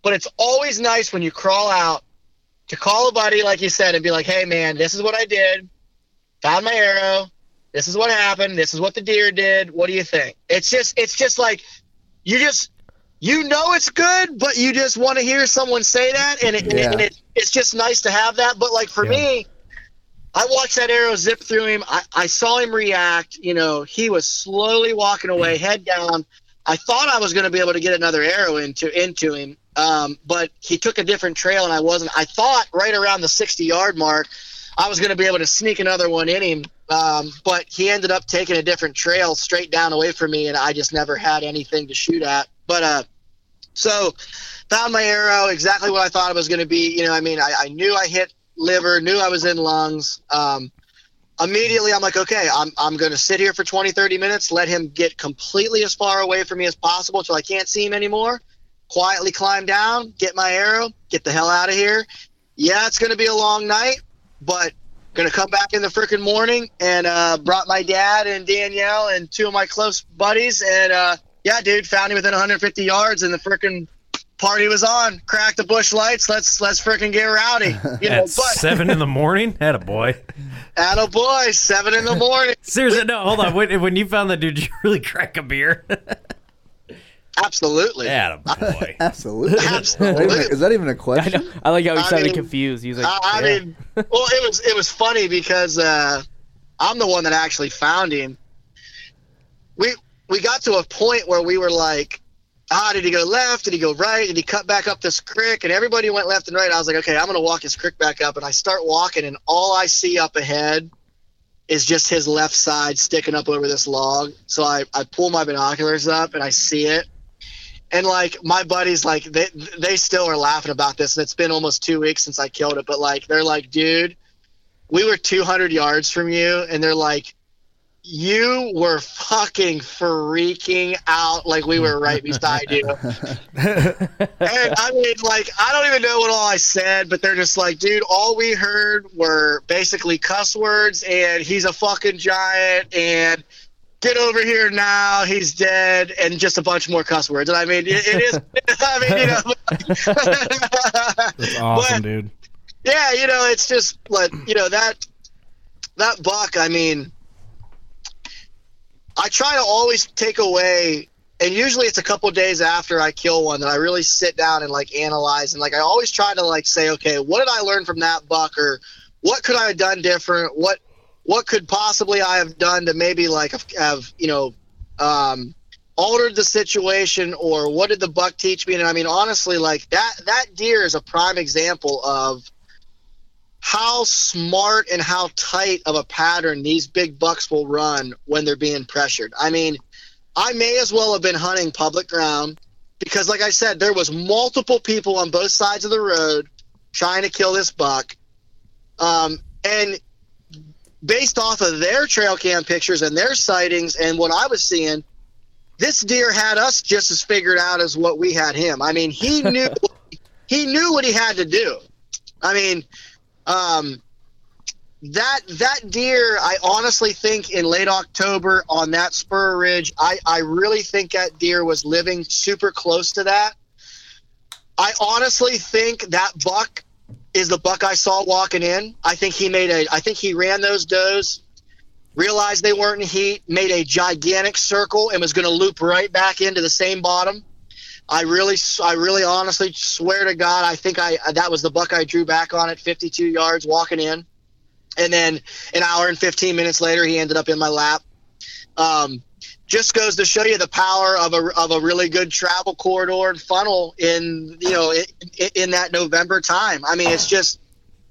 But it's always nice when you crawl out to call a buddy, like you said, and be like, hey, man, this is what I did. Found my arrow. This is what happened. This is what the deer did. What do you think? It's just, it's just like, you just, you know it's good, but you just want to hear someone say that, and, it, and, it, and it, it's just nice to have that. But like for me, I watched that arrow zip through him. I, I saw him react. You know, he was slowly walking away, head down. I thought I was going to be able to get another arrow into into him, um, but he took a different trail, and I wasn't. I thought right around the 60 yard mark, I was going to be able to sneak another one in him, um, but he ended up taking a different trail straight down away from me, and I just never had anything to shoot at. But uh, so found my arrow exactly what I thought it was going to be. You know, I mean, I, I knew I hit liver, knew I was in lungs. Um, immediately, I'm like, okay, I'm, I'm going to sit here for 20, 30 minutes, let him get completely as far away from me as possible until I can't see him anymore. Quietly climb down, get my arrow, get the hell out of here. Yeah, it's going to be a long night, but to come back in the freaking morning and uh, brought my dad and Danielle and two of my close buddies. And uh, yeah, dude, found him within 150 yards in the freaking party was on. Crack the Busch Lights. Let's let's freaking get rowdy. You know, At but seven in the morning, had a boy. at a boy, seven in the morning. Seriously, no, hold on. When, when you found that dude, did you really crack a beer? Absolutely. Had a boy. Absolutely. Absolutely. is that even a question? I like how he I sounded mean, confused. He was like, I, I yeah. mean, well, it was it was funny because uh, I'm the one that actually found him. We we got to a point where we were like, ah, did he go left? Did he go right? Did he cut back up this creek? And everybody went left and right. I was like, okay, I'm gonna walk his creek back up, and I start walking, and all I see up ahead is just his left side sticking up over this log. So I I pull my binoculars up and I see it. And like my buddies, like they they still are laughing about this, and it's been almost two weeks since I killed it. But like they're like, dude, we were 200 yards from you, and they're like, you were fucking freaking out, like we were right beside you. and I mean, like I don't even know what all I said, but they're just like, dude, all we heard were basically cuss words, and he's a fucking giant, and get over here now, he's dead, and just a bunch more cuss words. And I mean, it, it is. I mean, you know. That's awesome, But- dude. yeah, you know, it's just like you know that that buck. I mean, I try to always take away, and usually it's a couple days after I kill one that I really sit down and like analyze, and like I always try to like say, okay, what did I learn from that buck, or what could I have done different? What what could possibly I have done to maybe like have, you know um, altered the situation, or what did the buck teach me? And I mean, honestly, like that that deer is a prime example of how smart and how tight of a pattern these big bucks will run when they're being pressured. I mean, I may as well have been hunting public ground because, like I said, there was multiple people on both sides of the road trying to kill this buck, um, and based off of their trail cam pictures and their sightings and what I was seeing, this deer had us just as figured out as what we had him. I mean, he knew he knew what he had to do. I mean, um, that that deer, I honestly think in late October on that spur ridge, I I really think that deer was living super close to that. I honestly think that buck is the buck I saw walking in. I think he made a. I think he ran those does, realized they weren't in heat, made a gigantic circle, and was going to loop right back into the same bottom. I really, I really honestly swear to God, I think I that was the buck I drew back on at 52 yards walking in, and then an hour and 15 minutes later, he ended up in my lap. Um, just goes to show you the power of a of a really good travel corridor and funnel in you know in, in that November time. I mean, it's just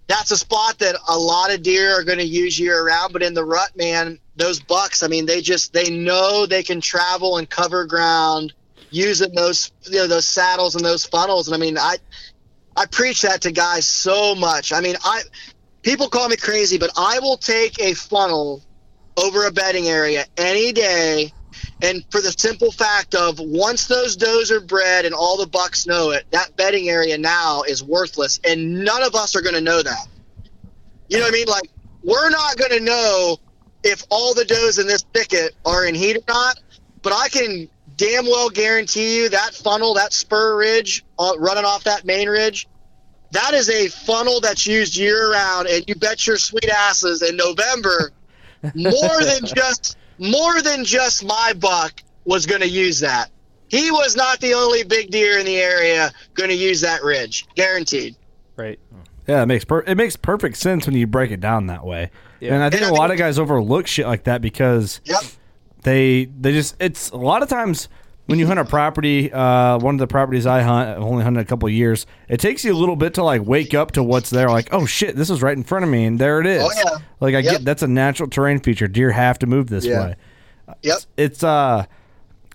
that's a spot that a lot of deer are going to use year round. But in the rut, man, those bucks, I mean, they just they know they can travel and cover ground using those you know those saddles and those funnels. And I mean, I I preach that to guys so much. I mean, I people call me crazy, but I will take a funnel over a bedding area any day. And for the simple fact of once those does are bred and all the bucks know it, that bedding area now is worthless, and none of us are going to know that. You know what I mean? Like we're not going to know if all the does in this thicket are in heat or not, but I can damn well guarantee you that funnel, that spur ridge uh, running off that main ridge, that is a funnel that's used year round, and you bet your sweet asses in November, more than just more than just my buck was going to use that. He was not the only big deer in the area going to use that ridge, guaranteed. Right. Yeah, it makes per- it makes perfect sense when you break it down that way. Yeah. And I think And I a lot think- of guys overlook shit like that because Yep. They they just it's a lot of times when you hunt a property, uh, one of the properties I hunt, I've only hunted a couple of years. It takes you a little bit to like wake up to what's there. Like, oh shit, this is right in front of me, and there it is. Oh, yeah. Like I Yep. get that's a natural terrain feature. Deer have to move this Yeah. way. Yep. It's uh,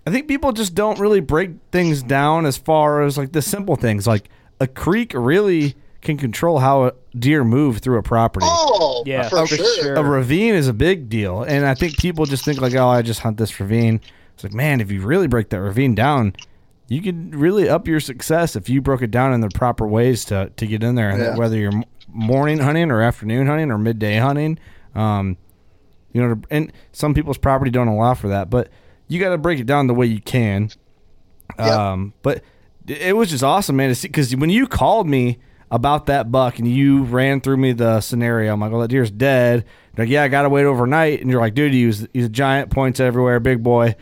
I think people just don't really break things down as far as like the simple things. Like a creek really can control how a deer move through a property Oh, Yeah, for, for sure. sure. a ravine is a big deal, and I think people just think like, oh, I just hunt this ravine. It's like, man, if you really break that ravine down, you could really up your success if you broke it down in the proper ways to to get in there, and Yeah. whether you're morning hunting or afternoon hunting or midday hunting. Um, you know, and some people's property don't allow for that, but you got to break it down the way you can. Um, but it was just awesome, man, to see because when you called me about that buck and you ran through me the scenario, I'm like, well, that deer's dead. You're like, yeah, I got to wait overnight, and you're like, dude, he's he's a giant, points everywhere, big boy,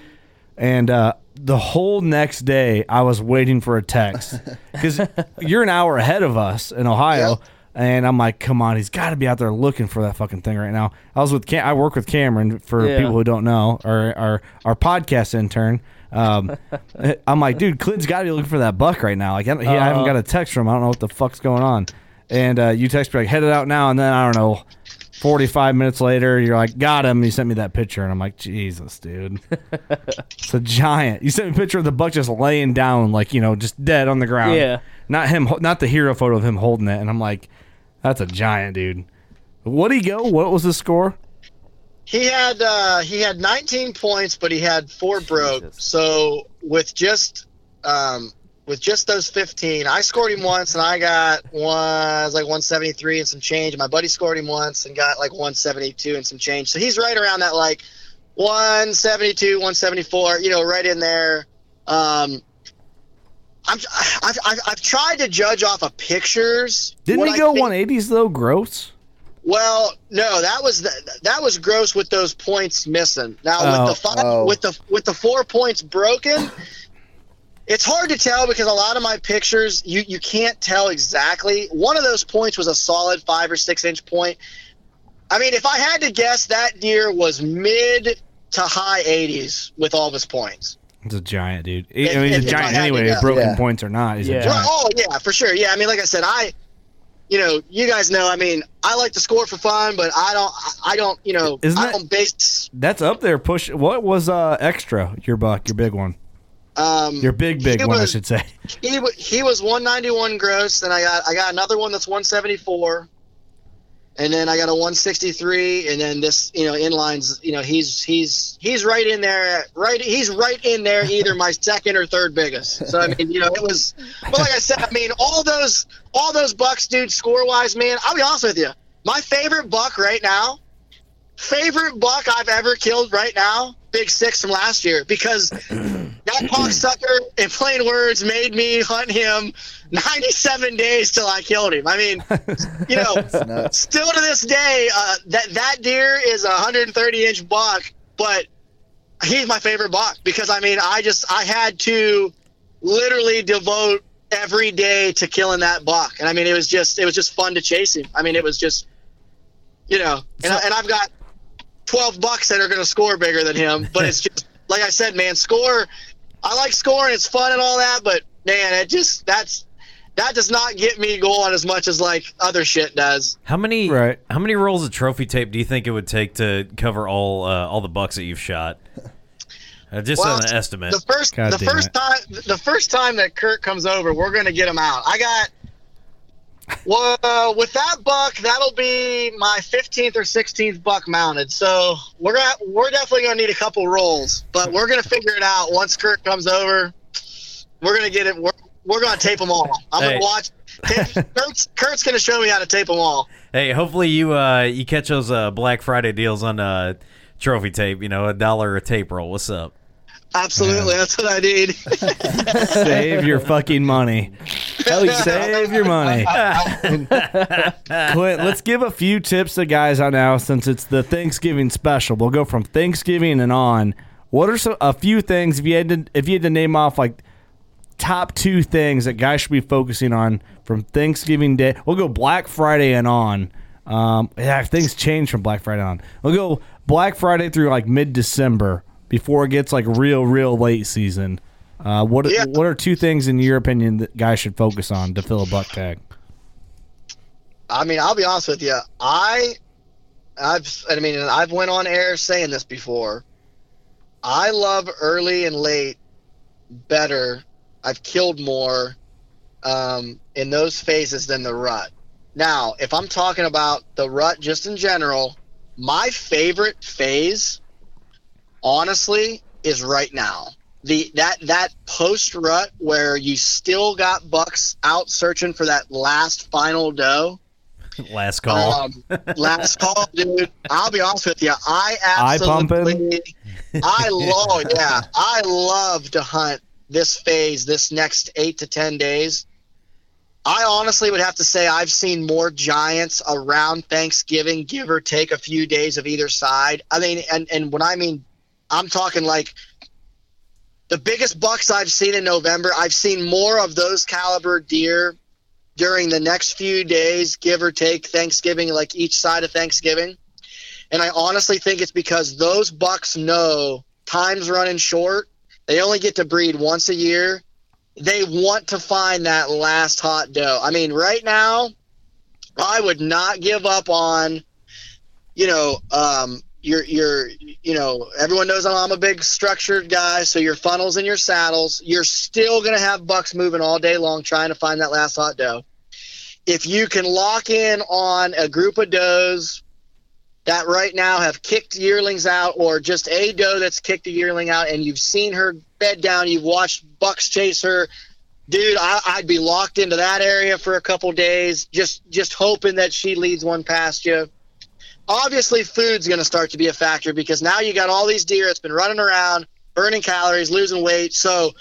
and uh, the whole next day I was waiting for a text because you're an hour ahead of us in Ohio. Yep. And I'm like, come on, he's got to be out there looking for that fucking thing right now. I was with Cam- I work with Cameron for Yeah. people who don't know, our our, our podcast intern. Um, I'm like, dude, Clint's got to be looking for that buck right now. Like, I, he, I haven't got a text from him. I don't know what the fuck's going on. And uh, you text me like, headed out now, and then I don't know. 45 minutes later, you're like, got him. You sent me that picture, and I'm like, Jesus, dude. it's a giant. You sent me a picture of the buck just laying down, like, you know, just dead on the ground. Yeah. Not him, not the hero photo of him holding it. And I'm like, that's a giant, dude. What'd he go? What was the score? He had uh, he had 19 points, but he had four broke. So with just um, with just those 15, I scored him once, and I got one I was like 173 and some change. My buddy scored him once and got like 172 and some change. So he's right around that like 172, 174. You know, right in there. Um, I'm, I've, I've, I've tried to judge off of pictures. Didn't what he go think- 180s, though? Gross? Well, no, that was the, that was gross with those points missing. Now Oh, with the oh, five, oh. with the with the four points broken, it's hard to tell because a lot of my pictures you you can't tell exactly. One of those points was a solid five or six inch point. I mean, if I had to guess, that deer was mid to high 80s with all of his points. It's a giant, dude. He- I mean, he's if- a giant anyway, broken Yeah. points or not. He's Yeah. a giant. Oh yeah, for sure. Yeah, I mean, like I said, I, you know, you guys know. I mean, I like to score for fun, but I don't. I don't. You know, Isn't I that- don't base. That's up there. Push. What was uh extra? Your buck, your big one, Um, your big big one, I should say. He he was 191 gross, and I got I got another one that's 174, and then I got a 163, and then this you know Inline's. You know, he's he's he's right in there. Right, he's right in there. Either my second or third biggest. So I mean, you know, it was. But like I said, I mean, all those all those bucks, dude, score wise, man. I'll be honest with you. My favorite buck right now, favorite buck I've ever killed right now, Big Six from last year, because that cocksucker, in plain words, made me hunt him 97 days till I killed him. I mean, you know, still to this day, uh, that that deer is a 130 inch buck, but he's my favorite buck because I mean, I just I had to literally devote every day to killing that buck. And I mean, it was just it was just fun to chase him. I mean, it was just you know, and, I, and I've got 12 bucks that are going to score bigger than him, but it's just like I said, man, score. I like scoring; it's fun and all that, but man, it just that's that does not get me going as much as like other shit does. How many Right. How many rolls of trophy tape do you think it would take to cover all uh, all the bucks that you've shot? Uh, just Well, an estimate. The first, God the first it. time, the first time that Kurt comes over, we're gonna get him out. I got. Well, with that buck, that'll be my 15th or 16th buck mounted. So we're gonna, we're definitely gonna need a couple rolls, but we're gonna figure it out once Kurt comes over. We're gonna get it. We're, we're gonna tape them all. I'm Hey. gonna watch. Kurt's, Kurt's gonna show me how to tape them all. Hey, hopefully you uh you catch those uh, Black Friday deals on uh trophy tape. You know, a dollar a tape roll. What's up? Absolutely, that's what I need. Save your fucking money. Save your money. Clint, let's give a few tips to guys on now since it's the Thanksgiving special. We'll go from Thanksgiving and on. What are some, a few things if you had to if you had to name off like top two things that guys should be focusing on from Thanksgiving Day? We'll go Black Friday and on. Um, yeah, things change from Black Friday on. We'll go Black Friday through like mid December before it gets like real, real late season. Uh, what Yeah. what are two things in your opinion that guys should focus on to fill a buck tag? I mean, I'll be honest with you. I, I've, I mean, I've went on air saying this before. I love early and late better. I've killed more um, in those phases than the rut. Now, if I'm talking about the rut just in general, my favorite phase, honestly, is right now. The that that post rut where you still got bucks out searching for that last final doe. Last call. Um, last call, dude. I'll be honest with you. I absolutely, I love, yeah, I love to hunt this phase, this next eight to ten days. I honestly would have to say I've seen more giants around Thanksgiving, give or take a few days of either side. I mean, and and when I mean, I'm talking like the biggest bucks I've seen in November. I've seen more of those caliber deer during the next few days, give or take Thanksgiving, like each side of Thanksgiving. And I honestly think it's because those bucks know time's running short. They only get to breed once a year. They want to find that last hot doe. I mean, right now, I would not give up on, you know, um, your your you're you know everyone knows I'm a big structured guy, so your funnels and your saddles, you're still gonna have bucks moving all day long trying to find that last hot doe. If you can lock in on a group of does that right now have kicked yearlings out, or just a doe that's kicked a yearling out, and you've seen her bed down, you've watched bucks chase her, dude, I, I'd be locked into that area for a couple days, just just hoping that she leads one past you obviously food's going to start to be a factor because now you got all these deer that's been running around burning calories losing weight. So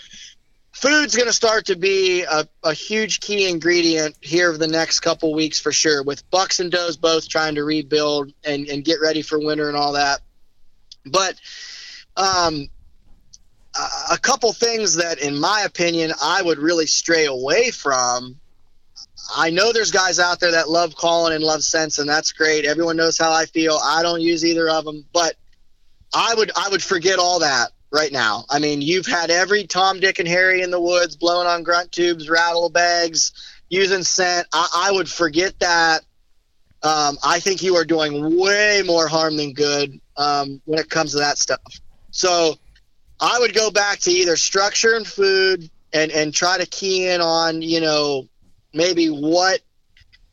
food's going to start to be a, a huge key ingredient here over the next couple weeks for sure with bucks and does both trying to rebuild and, and get ready for winter and all that. But um, a- a couple things that in my opinion i would really stray away from I know there's guys out there that love calling and love sense, and that's great. Everyone knows how I feel. I don't use either of them, but I would I would forget all that right now. I mean, you've had every Tom, Dick, and Harry in the woods blowing on grunt tubes, rattle bags, using scent. I, I would forget that. Um, I think you are doing way more harm than good um, when it comes to that stuff. So I would go back to either structure and food and, and try to key in on, you know, maybe what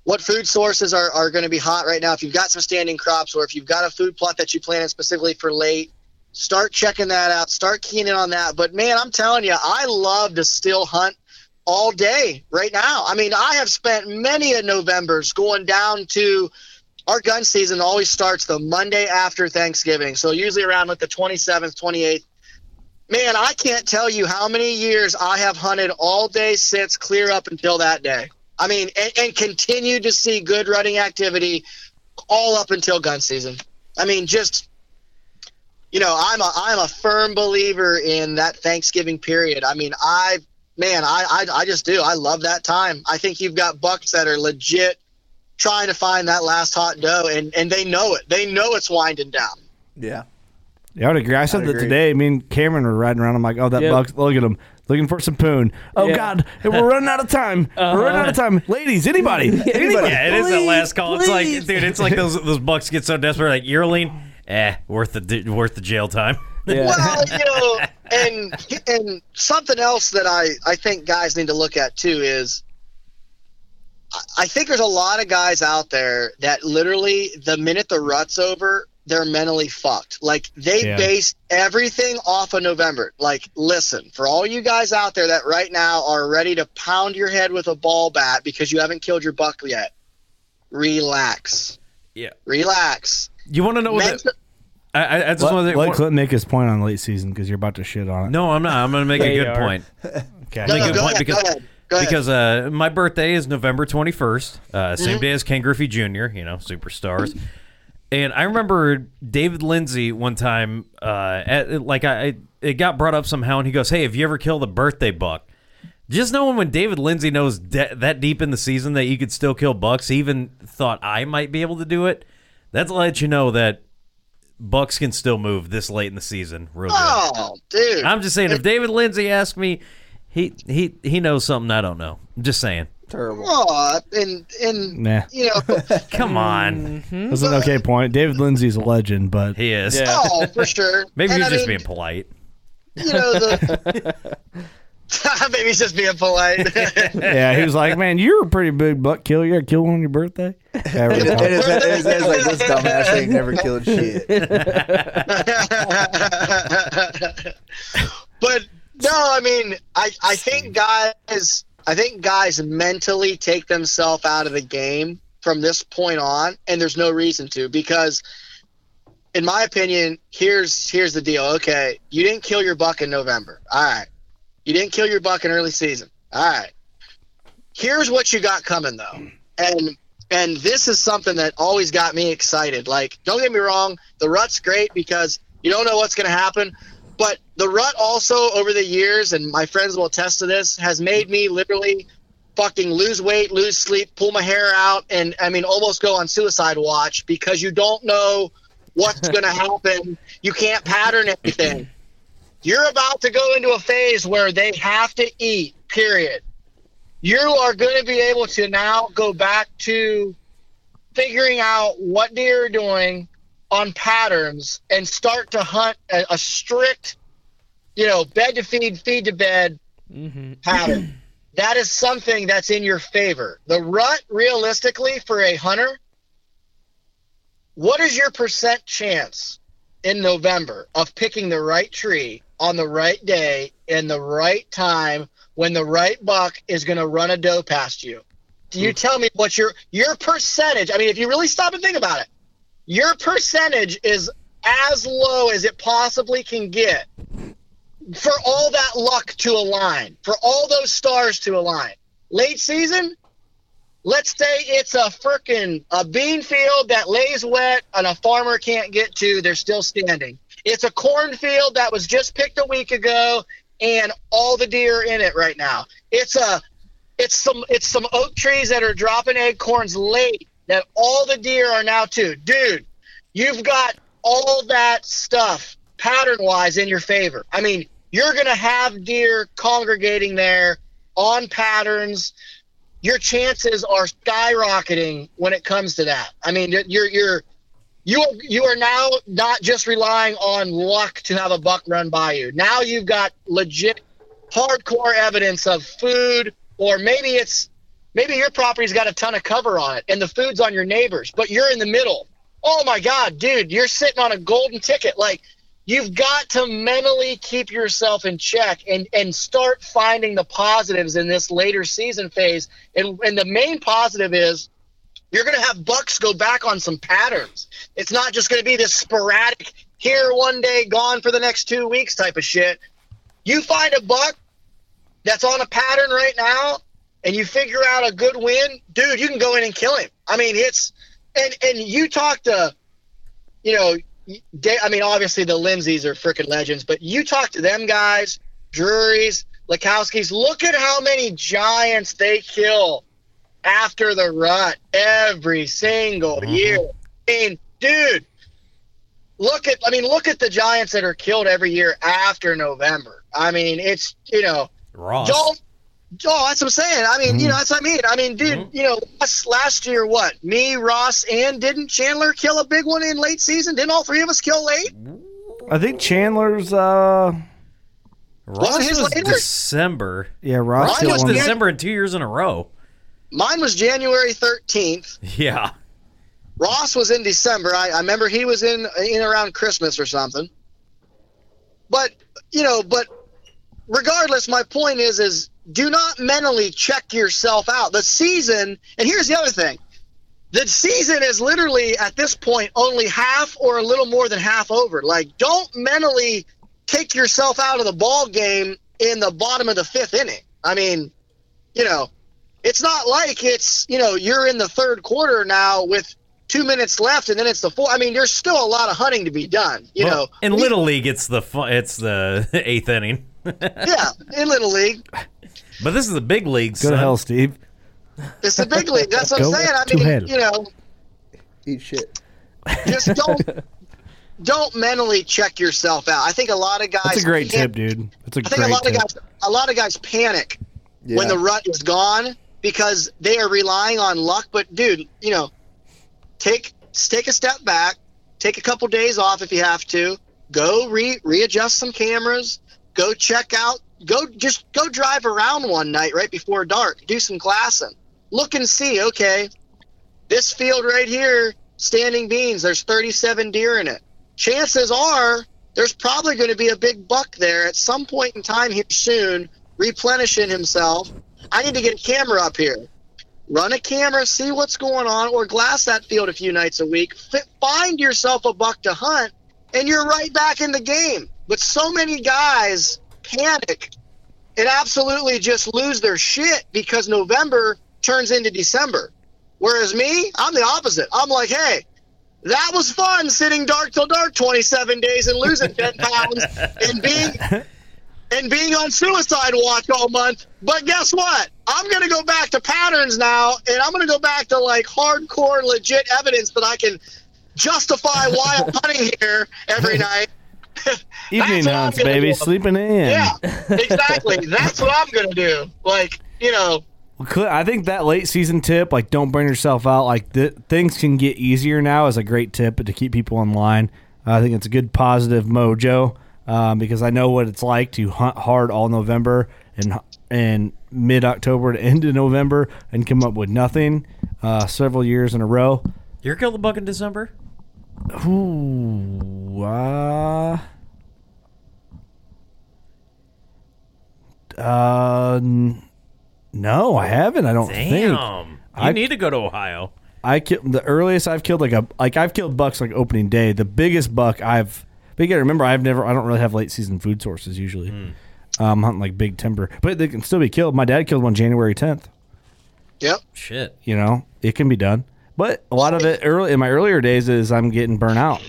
what food sources are, are going to be hot right now. If you've got some standing crops or if you've got a food plot that you planted specifically for late, start checking that out. Start keying in on that. But man, I'm telling you, I love to still hunt all day right now. I mean, I have spent many a Novembers going down to our gun season always starts the Monday after Thanksgiving. So usually around like the 27th, 28th. Man, I can't tell you how many years I have hunted all day since clear up until that day. I mean, and, and continued to see good running activity all up until gun season. I mean, just you know, I'm a I'm a firm believer in that Thanksgiving period. I mean, I man, I, I I just do. I love that time. I think you've got bucks that are legit trying to find that last hot doe, and and they know it. They know it's winding down. Yeah. Yeah, I would agree. I said I'd that agree. today. Me and Cameron were riding around. I'm like, oh, that Yep. buck. Look at him. Looking for some poon. Oh Yeah. God, we're running out of time. We're running out of time. Ladies, anybody, anybody. Yeah, it is that last call. It's like, please. dude, it's like those those bucks get so desperate. Like yearling, eh, worth the worth the jail time. Yeah. Well, you know, and and something else that I I think guys need to look at too is. I- I think there's a lot of guys out there that literally the minute the rut's over, they're mentally fucked. Like they Yeah. base everything off of November. Like, listen, for all you guys out there that right now are ready to pound your head with a ball bat because you haven't killed your buck yet, relax. Yeah. Relax. You want to know what? The, I, I, I just Let, want to. let Clint make his point on late season because you're about to shit on it. No, I'm not. I'm going to make a good are. point. Okay. No, Make a good go point ahead, because go ahead. Go ahead. because uh, my birthday is November 21st, uh, same Mm-hmm. day as Ken Griffey Jr. You know, superstars. And I remember David Lindsay one time, uh, at like I, it got brought up somehow, and he goes, "Hey, have you ever killed a birthday buck?" Just knowing when David Lindsay knows de- that deep in the season that you could still kill bucks, he even thought I might be able to do it. That's to let you know that bucks can still move this late in the season, real good. Oh, dude. I'm just saying, if David Lindsay asked me, he he he knows something I don't know. I'm just saying. Terrible. Oh, and and Nah, you know, Come on, mm-hmm. that's an okay point. David Lindsay's a legend, but he is. Yeah. oh, for sure. Maybe And he's I just mean, being polite. You know the. Maybe he's just being polite. yeah, he was like, "Man, you're a pretty big buck killer. You ever kill one on your birthday?" Yeah, And really his, tough. and his, and his head's like this dumbass ain't never killed shit. but no, I mean, I I think guys, I think guys mentally take themselves out of the game from this point on, and there's no reason to because. In my opinion, here's here's the deal. Okay, you didn't kill your buck in November. All right. You didn't kill your buck in early season. All right. Here's what you got coming though. And and this is something that always got me excited. Like, don't get me wrong, the rut's great because you don't know what's going to happen. The rut also over the years, and my friends will attest to this, has made me literally fucking lose weight, lose sleep, pull my hair out, and I mean almost go on suicide watch because you don't know what's going to happen. You can't pattern anything. You're about to go into a phase where they have to eat, period. You are going to be able to now go back to figuring out what deer are doing on patterns and start to hunt a, a strict, you know, bed to feed, feed to bed mm-hmm. pattern. That is something that's in your favor. The rut, realistically, for a hunter, what is your percent chance in November of picking the right tree on the right day in the right time when the right buck is going to run a doe past you? Do you tell me what your your percentage? I mean, if you really stop and think about it, your percentage is as low as it possibly can get for all that luck to align, for all those stars to align. Late season, let's say it's a frickin' a bean field that lays wet and a farmer can't get to, they're still standing. It's a cornfield that was just picked a week ago and all the deer in it right now. It's a it's some it's some oak trees that are dropping acorns late that all the deer are now too. Dude, you've got all that stuff pattern wise in your favor. I mean, you're gonna have deer congregating there on patterns. Your chances are skyrocketing when it comes to that. I mean, you're you're you you are now not just relying on luck to have a buck run by you. Now you've got legit hardcore evidence of food or maybe it's maybe your property's got a ton of cover on it and the food's on your neighbors, but you're in the middle. Oh my god, dude, you're sitting on a golden ticket. Like you've got to mentally keep yourself in check and and start finding the positives in this later season phase. And and the main positive is you're going to have bucks go back on some patterns. It's not just going to be this sporadic here one day, gone for the next two weeks type of shit. You find a buck that's on a pattern right now, and you figure out a good win, dude. You can go in and kill him. I mean, it's and and you talk to, you know, I mean, obviously the Lindsays are freaking legends, but you talk to them guys, Drurys, Lakosky's. Look at how many giants they kill after the rut every single mm-hmm. year. I mean, dude, look at I mean, look at the giants that are killed every year after November. I mean, it's you know, Ross. don't. Oh, that's what I'm saying. I mean, you know, that's what I mean. I mean, dude, Mm-hmm. you know, last, last year, what? Me, Ross, and didn't Chandler kill a big one in late season? Didn't all three of us kill late? I think Chandler's. uh Ross his was later? December. Yeah, Ross. Mine killed was one. December in two years in a row. Mine was January 13th. Yeah. Ross was in December. I, I remember he was in in around Christmas or something. But you know, but regardless, my point is is do not mentally check yourself out. The season, and here's the other thing. The season is literally at this point only half or a little more than half over. Like don't mentally take yourself out of the ball game in the bottom of the fifth inning. I mean, you know, it's not like it's you know you're in the third quarter now with two minutes left and then it's the four. I mean, there's still a lot of hunting to be done. You Well, know, in little league, it's the it's the eighth inning. yeah, in little league, But this is the big league. Go to hell, Steve. it's the big league. That's what I'm saying. I mean, hell. you know, Eat shit. just don't don't mentally check yourself out. I think a lot of guys. That's a great can't- tip, dude. That's a I think great a lot tip. of guys a lot of guys panic when the rut is gone because they are relying on luck. But dude, you know, take take a step back, take a couple days off if you have to. Go re readjust some cameras. Go check out. Go just go drive around one night right before dark. Do some glassing. Look and see. Okay, this field right here, standing beans. There's 37 deer in it. Chances are there's probably going to be a big buck there at some point in time here soon, replenishing himself. I need to get a camera up here. Run a camera, see what's going on, or glass that field a few nights a week. Find yourself a buck to hunt, and you're right back in the game. But so many guys panic and absolutely just lose their shit because November turns into December. Whereas me, I'm the opposite. I'm like, hey, that was fun sitting dark till dark 27 days and losing 10 pounds and being and being on suicide watch all month. But guess what? I'm going to go back to patterns now and I'm going to go back to like hardcore legit evidence that I can justify why I'm hunting here every night. Evening That's what I'm hunts, baby. do. Sleeping in. Yeah, exactly. That's what I'm going to do. Like, you know, I think that late season tip, like don't burn yourself out, like th- things can get easier now, is a great tip to keep people in line. I think it's a good positive mojo um, because I know what it's like to hunt hard all November and and mid October to end of November and come up with nothing uh, several years in a row. You're killed the buck in December? Ooh, uh, uh, no, I haven't. I don't think. Damn. You I- need to go to Ohio. I killed the earliest I've killed like a like I've killed bucks like opening day. The biggest buck I've but you gotta remember I've never I don't really have late season food sources usually. Um, I'm hunting like big timber, but they can still be killed. My dad killed one January 10th. yep. Shit. You know, it can be done. But a lot of it early in my earlier days is I'm getting burnt out,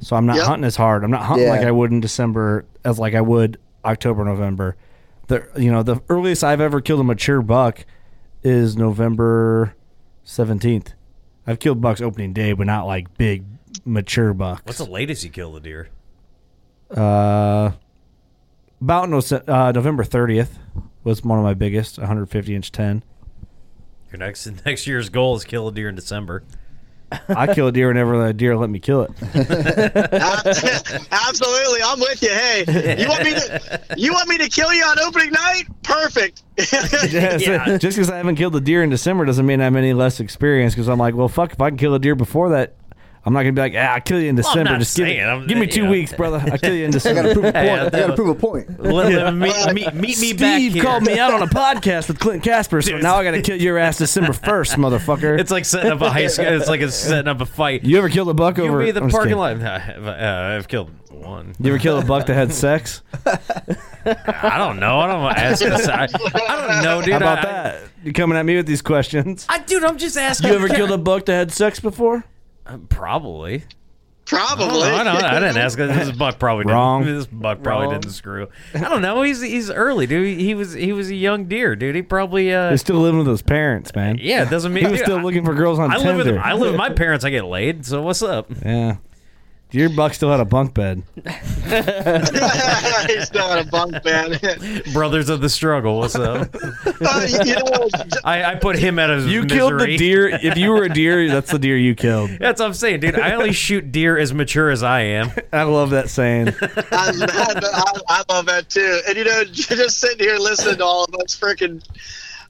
so I'm not Yep. hunting as hard. I'm not hunting Yeah. like I would in December as like I would October, November. The you know the earliest I've ever killed a mature buck is November 17th. I've killed bucks opening day, but not like big mature bucks. What's the latest you killed a deer? Uh, about no, uh, November 30th was one of my biggest, 150 inch 10. Your next next year's goal is kill a deer in December. I kill a deer whenever the deer let me kill it. Absolutely, I'm with you. Hey, you want me to you want me to kill you on opening night? Perfect. Yeah, so just because I haven't killed a deer in December doesn't mean I'm any less experienced. Because I'm like, well, fuck, if I can kill a deer before that, I'm not gonna be like, ah, I'll kill you in Well, I'm December. not Just give, saying, me- I'm- give me two know. weeks, brother. I'll kill you in December. I gotta prove a point. Yeah, I gotta prove a point. Let- let- meet, meet, meet me back Steve called me out on a podcast with Clint Casper, so now I gotta kill your ass December 1st, motherfucker. It's like setting up a high school. It's like a setting up a fight. you ever killed a buck You over be the I'm just parking kidding. lot. Uh, I've killed one. You ever kill a buck that had sex? I don't know. I don't ask. I, I don't know, dude. How about I, that? You coming at me with these questions? I, dude, I'm just asking. You ever killed a buck that had sex before? Uh, Probably. Probably. I, don't, I didn't ask. This buck probably didn't. Wrong. This buck probably Wrong. didn't screw. I don't know. He's he's early, dude. He was he was a young deer, dude. He probably uh, He's still living with his parents, man. yeah. It doesn't mean He was dude, still I- looking for girls on I live with Tinder. I live with my parents. I get laid. So what's up? yeah. Your buck still had a bunk bed. He's still in a bunk bed. Brothers of the struggle. What's up? Uh, you know, I, I put him out of You misery. killed the deer. If you were a deer, that's the deer you killed. That's what I'm saying, dude. I only shoot deer as mature as I am. I love that saying. I, I, I love that too. And you know, just sitting here listening to all of us freaking,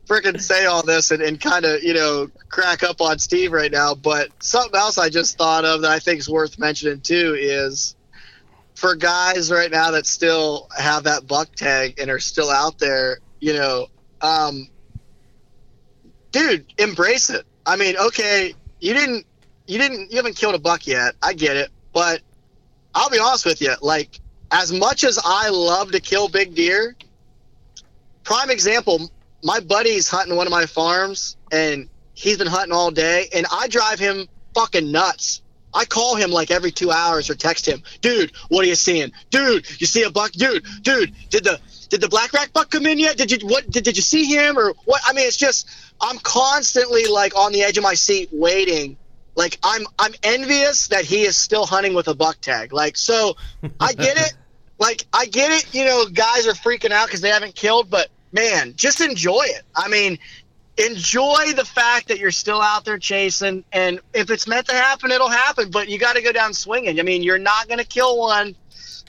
freaking say all this and, and kind of you know crack up on Steve right now. But something else I just thought of that I think is worth mentioning too is for guys right now that still have that buck tag and are still out there. You know, um, dude, embrace it. I mean, okay, you didn't, you didn't, you haven't killed a buck yet. I get it, but I'll be honest with you. Like, as much as I love to kill big deer, prime example, my buddy's hunting one of my farms, and he's been hunting all day, and I drive him fucking nuts. I call him like every two hours or text him, dude. What are you seeing, dude? You see a buck, dude? Dude, did the did the black rack buck come in yet? Did you what? Did, did you see him or what? I mean, it's just I'm constantly like on the edge of my seat waiting. Like I'm I'm envious that he is still hunting with a buck tag. Like so, I get it. Like I get it. You know, guys are freaking out because they haven't killed, but man, just enjoy it. I mean, enjoy the fact that you're still out there chasing, and if it's meant to happen, it'll happen. But you got to go down swinging. I mean, you're not going to kill one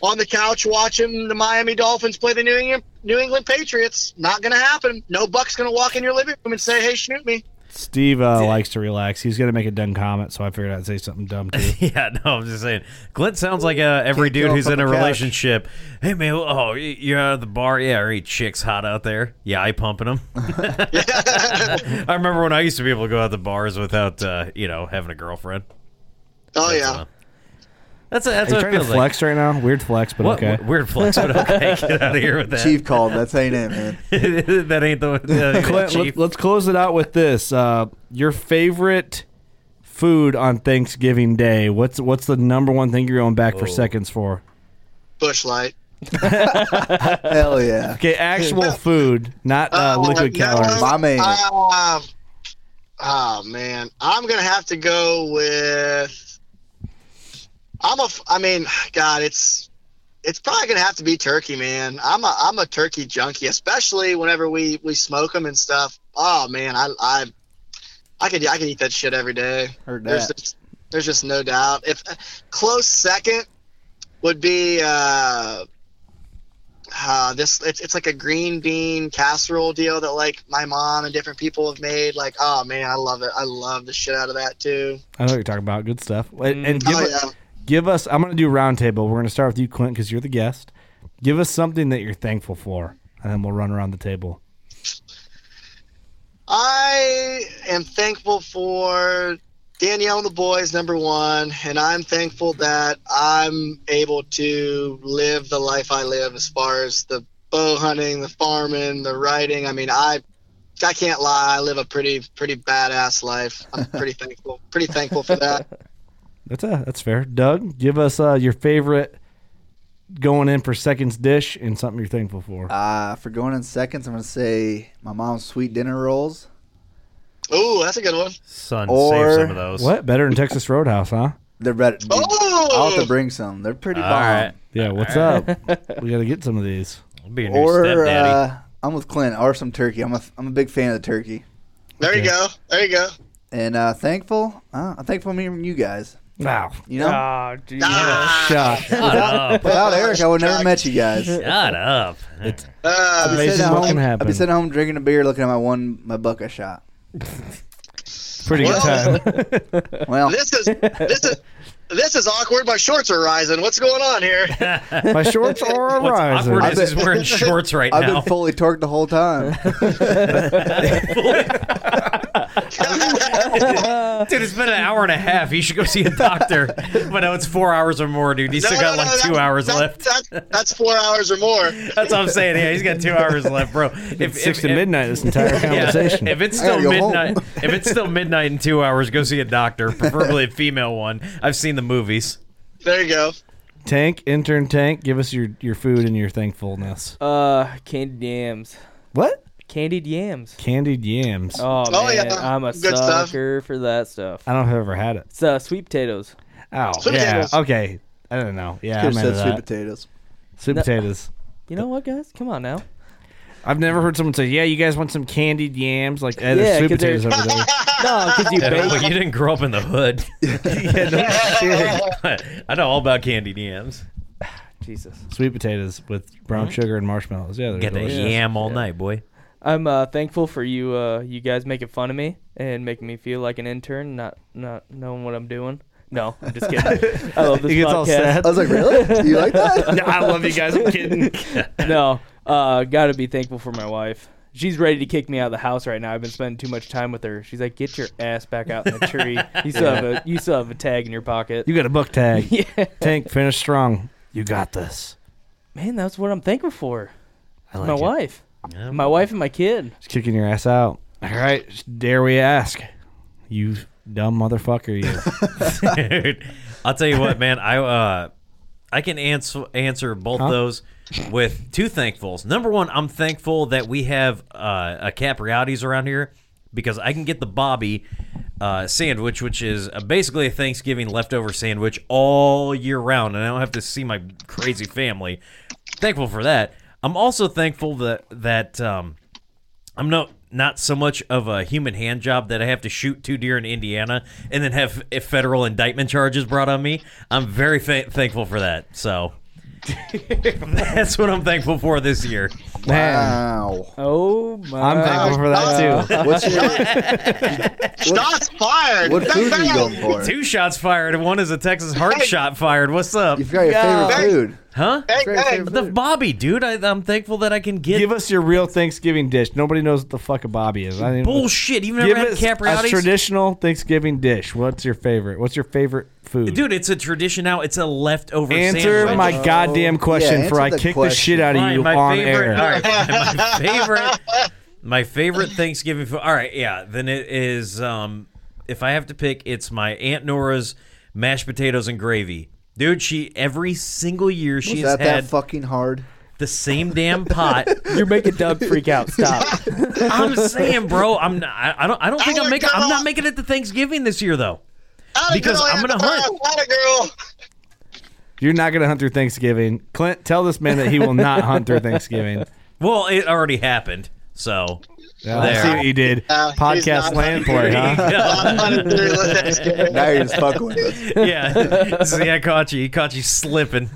on the couch watching the Miami Dolphins play the New England New England Patriots. Not going to happen. No buck's going to walk in your living room and say, "Hey, shoot me." Steve uh, likes to relax. He's gonna make a dumb comment, so I figured I'd say something dumb too. Yeah, no, I'm just saying. Clint sounds like uh, every Can't dude go who's from in a the couch. relationship. Hey man, oh, y- you're out of the bar. Yeah, are any chicks hot out there? Yeah, I pumping them. I remember when I used to be able to go out to bars without, uh, you know, having a girlfriend. Oh That's, yeah. Uh, that's a, that's Are you what it trying to feels like. flex right now? Weird flex, but What, okay. what- weird flex, but okay. Get out of here with that. Chief called. That's ain't it, man. that ain't the, the Clint, chief. let, us close it out with this. Uh, your favorite food on Thanksgiving Day? What's what's the number one thing you're going back for seconds for? Busch Light. Hell yeah. Okay, actual food, not uh, Oh, liquid no, calories. My man. Uh, oh man, I'm gonna have to go with. I'm a. I mean, God, it's it's probably gonna have to be turkey, man. I'm a I'm a turkey junkie, especially whenever we we smoke them and stuff. Oh man, I I I could I could eat that shit every day. Heard There's just, there's just no doubt. If close second would be uh, uh this it's, it's like a green bean casserole deal that like my mom and different people have made. Like, oh man, I love it. I love the shit out of that too. I know what you're talking about. Good stuff. And, and give, Oh it- yeah. Give us. I'm going to do a roundtable. We're going to start with you, Clint, because you're the guest. Give us something that you're thankful for, and then we'll run around the table. I am thankful for Danielle and the boys, number one, and I'm thankful that I'm able to live the life I live as far as the bow hunting, the farming, the writing. I mean, I I can't lie, I live a pretty pretty badass life. I'm pretty thankful, pretty thankful for that. That's a, that's fair. Doug, give us uh, your favorite going in for seconds dish and something you're thankful for. Uh, for going in seconds, I'm gonna say my mom's sweet dinner rolls. Oh, that's a good one. Son, Or- save some of those. What better than Texas Roadhouse, huh? They're better. Oh! I'll have to bring some. They're pretty All bomb. right. Yeah, what's up? we got to get some of these. I'll be your new Or stepdaddy. uh, I'm with Clint. Or some turkey. I'm a I'm a big fan of the turkey. There you go. There you go. And uh, thankful. Uh, I'm thankful for meeting you guys. Wow. You know, Oh, dude. Ah, Shot. Shut up. without Eric, I would never met you guys. Shut up. It's uh, I'd be Amazing sitting at what home. can I'd be sitting home drinking a beer, looking at my one my buck I shot. pretty good Well- time. Well, this is this is this is awkward. My shorts are rising. What's going on here? My shorts are What's rising. awkward I is he's bet- wearing shorts right I've now. been fully torqued the whole time. Dude, it's been an hour and a half. You should go see a doctor. but no, it's four hours or more, dude. He's still got like two hours that- left. that- that's four hours or more. That's what I'm saying. Yeah, he's got two hours left, bro. If, It's six to midnight this entire Yeah, conversation. if it's still go home. midnight, if it's still midnight in two hours, go see a doctor, preferably a female one. I've seen the movies. There you go. Tank, intern Tank, give us your, your food and your thankfulness. Uh, candied yams. What? Candied yams. Candied yams. Oh, Oh, man, yeah. I'm a Good stuff. sucker for that stuff. I don't know if I've ever had it. It's uh, sweet potatoes. Oh, Sweet yeah. potatoes. Okay. I don't know. Yeah, I'm have said sweet potatoes. Sweet No. potatoes. You know what, guys? Come on now. I've never heard someone say, "Yeah, you guys want some candied yams?" Like, eh, Yeah, there's sweet 'cause they're- potatoes over there. No, because you Yeah, bake. well, you didn't grow up in the hood. yeah, no shit. I know all about candied yams. Jesus. Sweet potatoes with brown sugar and marshmallows. Yeah, they're Get that delicious. yam all Yeah. night, boy. I'm uh, thankful for you, uh, you guys making fun of me and making me feel like an intern, not not knowing what I'm doing. No, I'm just kidding. I love this He gets podcast. all sad. I was like, really? You like that? Yeah, I love you guys. I'm kidding. no, uh, gotta be thankful for my wife. She's ready to kick me out of the house right now. I've been spending too much time with her. She's like, "Get your ass back out in the tree. You still have a you still have a tag in your pocket." You got a book tag. yeah, Tank, finish strong. You got this. man, that's what I'm thankful for. I like my it. wife, Yeah. my wife, and my kid. Just kicking your ass out. All right, dare we ask? You dumb motherfucker, you. Dude, I'll tell you what, man. I uh, I can answer answer both Huh? those with two thankfuls. Number one, I'm thankful that we have uh, a Capriotti's around here because I can get the Bobbie uh, sandwich, which is uh, basically a Thanksgiving leftover sandwich all year round, and I don't have to see my crazy family. Thankful for that. I'm also thankful that that um, I'm not not so much of a human hand job that I have to shoot two deer in Indiana and then have federal indictment charges brought on me. I'm very fa- thankful for that. So that's what I'm thankful for this year. Man, Wow. Oh my! I'm thankful for that too. What's your, Shots fired. what food are you going for? Two shots fired, and one is a Texas heart shot fired. What's up? You forgot your Yeah. favorite food. Huh? Bang, Favorite The. Bobbie, dude. I, I'm thankful that I can get Give us your real Thanksgiving dish. Nobody knows what the fuck a Bobbie is. I didn't bullshit. You've never Give had us a traditional Thanksgiving dish. What's your favorite? What's your favorite food? Dude, it's a tradition now. It's a leftover answer sandwich. my goddamn question Yeah, before I answer the kick the question. shit out of Fine, you my on favorite, air. All right, my favorite, my favorite Thanksgiving food. All right, yeah. Then it is. Um, if I have to pick, it's my Aunt Nora's mashed potatoes and gravy. Dude, she every single year Was she's that had that fucking hard? the same damn pot. You're making Doug freak out. Stop. I'm saying, bro, I'm not, I I don't I don't think I'm Atta making I'm girl. not making it to Thanksgiving this year though. Atta Because girl, I'm gonna atta hunt. girl, atta girl. You're not going to hunt through Thanksgiving. Clint, tell this man that he will not hunt through Thanksgiving. Well, it already happened. So Yeah, There. I see what you did. Uh, Podcast not land hungry. play, huh? I'm hunting through Thanksgiving. Now you're just fucking with us. yeah. See, I caught you. He caught you slipping.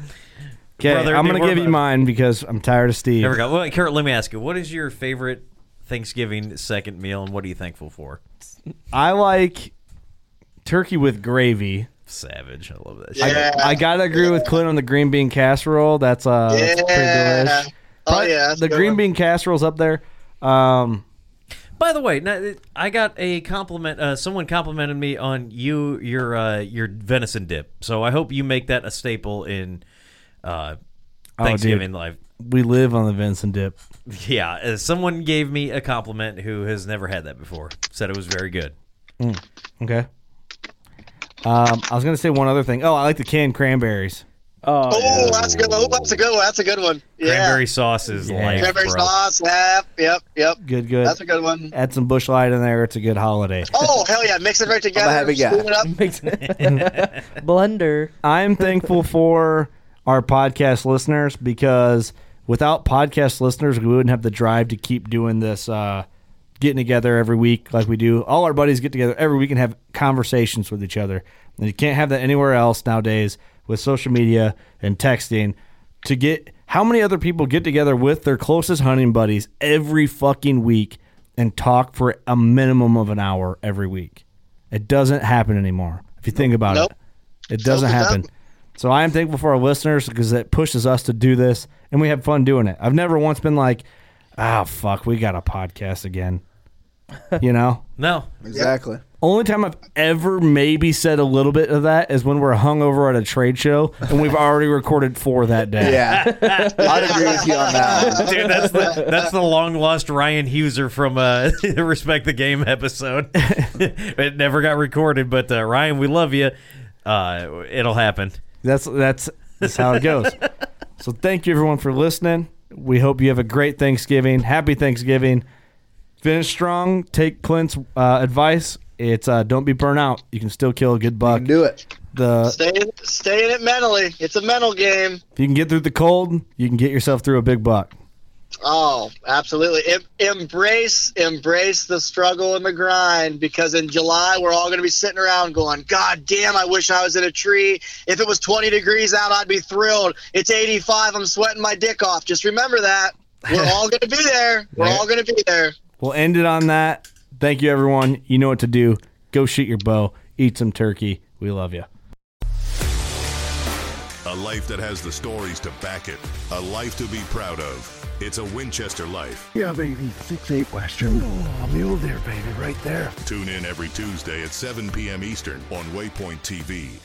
Okay, Brother, I'm going to give you mine because I'm tired of Steve. There we go. Well, Kurt, let me ask you, what is your favorite Thanksgiving second meal, and what are you thankful for? I like turkey with gravy. Savage. I love that. Yeah. shit. I gotta agree with Clint on the green bean casserole. That's uh, that's pretty Yeah. delish. Oh, yeah, that's a the green one. bean casserole's up there. Um, By the way, now, I got a compliment. Uh, someone complimented me on you, your uh, your venison dip. So I hope you make that a staple in uh, Oh, Thanksgiving dude. life. we live on the venison dip. Yeah, uh, someone gave me a compliment who has never had that before. Said it was very good. Okay. Um, I was gonna say one other thing. Oh, I like the canned cranberries. Oh, Oh, that's a good. Oh, that's a good one. That's a good one. Yeah. Cranberry sauce is Yeah. life, Cranberry bro. sauce. Yep. Yep. Yep. Good, good. That's a good one. Add some Busch Light in there. It's a good holiday. Oh hell yeah! Mix it right together. happy guy. spoon it up. blender. I'm thankful for our podcast listeners because without podcast listeners, we wouldn't have the drive to keep doing this, uh, getting together every week like we do. All our buddies get together every week and have conversations with each other. And you can't have that anywhere else nowadays with social media and texting. To get how many other people get together with their closest hunting buddies every fucking week and talk for a minimum of an hour every week? It doesn't happen anymore. If you think about Nope. it, it doesn't happen. So I am thankful for our listeners because it pushes us to do this and we have fun doing it. I've never once been like, oh, fuck, we got a podcast again. You know? No, Exactly. Only time I've ever maybe said a little bit of that is when we're hungover at a trade show and we've already recorded four that day. Yeah. I'd agree with you on that. one. dude, that's the that's the long lost Ryan Huser from uh, Respect the Game episode. it never got recorded, but uh, Ryan, we love you. Uh, it'll happen. That's that's that's how it goes. so thank you everyone for listening. We hope you have a great Thanksgiving. Happy Thanksgiving. Finish strong. Take Clint's uh, advice. It's uh, don't be burnt out. You can still kill a good buck. do it. The Stay in, stay in it mentally. It's a mental game. if you can get through the cold, you can get yourself through a big buck. Oh, absolutely. Em- embrace, embrace the struggle and the grind because in July we're all going to be sitting around going, God damn, I wish I was in a tree. If it was 20 degrees out, I'd be thrilled. It's 85. I'm sweating my dick off. Just remember that. We're all going to be there. We're all going to be there. We'll end it on that. Thank you, everyone. You know what to do. Go shoot your bow. Eat some turkey. We love you. A life that has the stories to back it. A life to be proud of. It's a Winchester life. Yeah, baby. Six eight Western. Oh, mule deer, baby, right there. Tune in every Tuesday at 7 p.m. Eastern on Waypoint TV.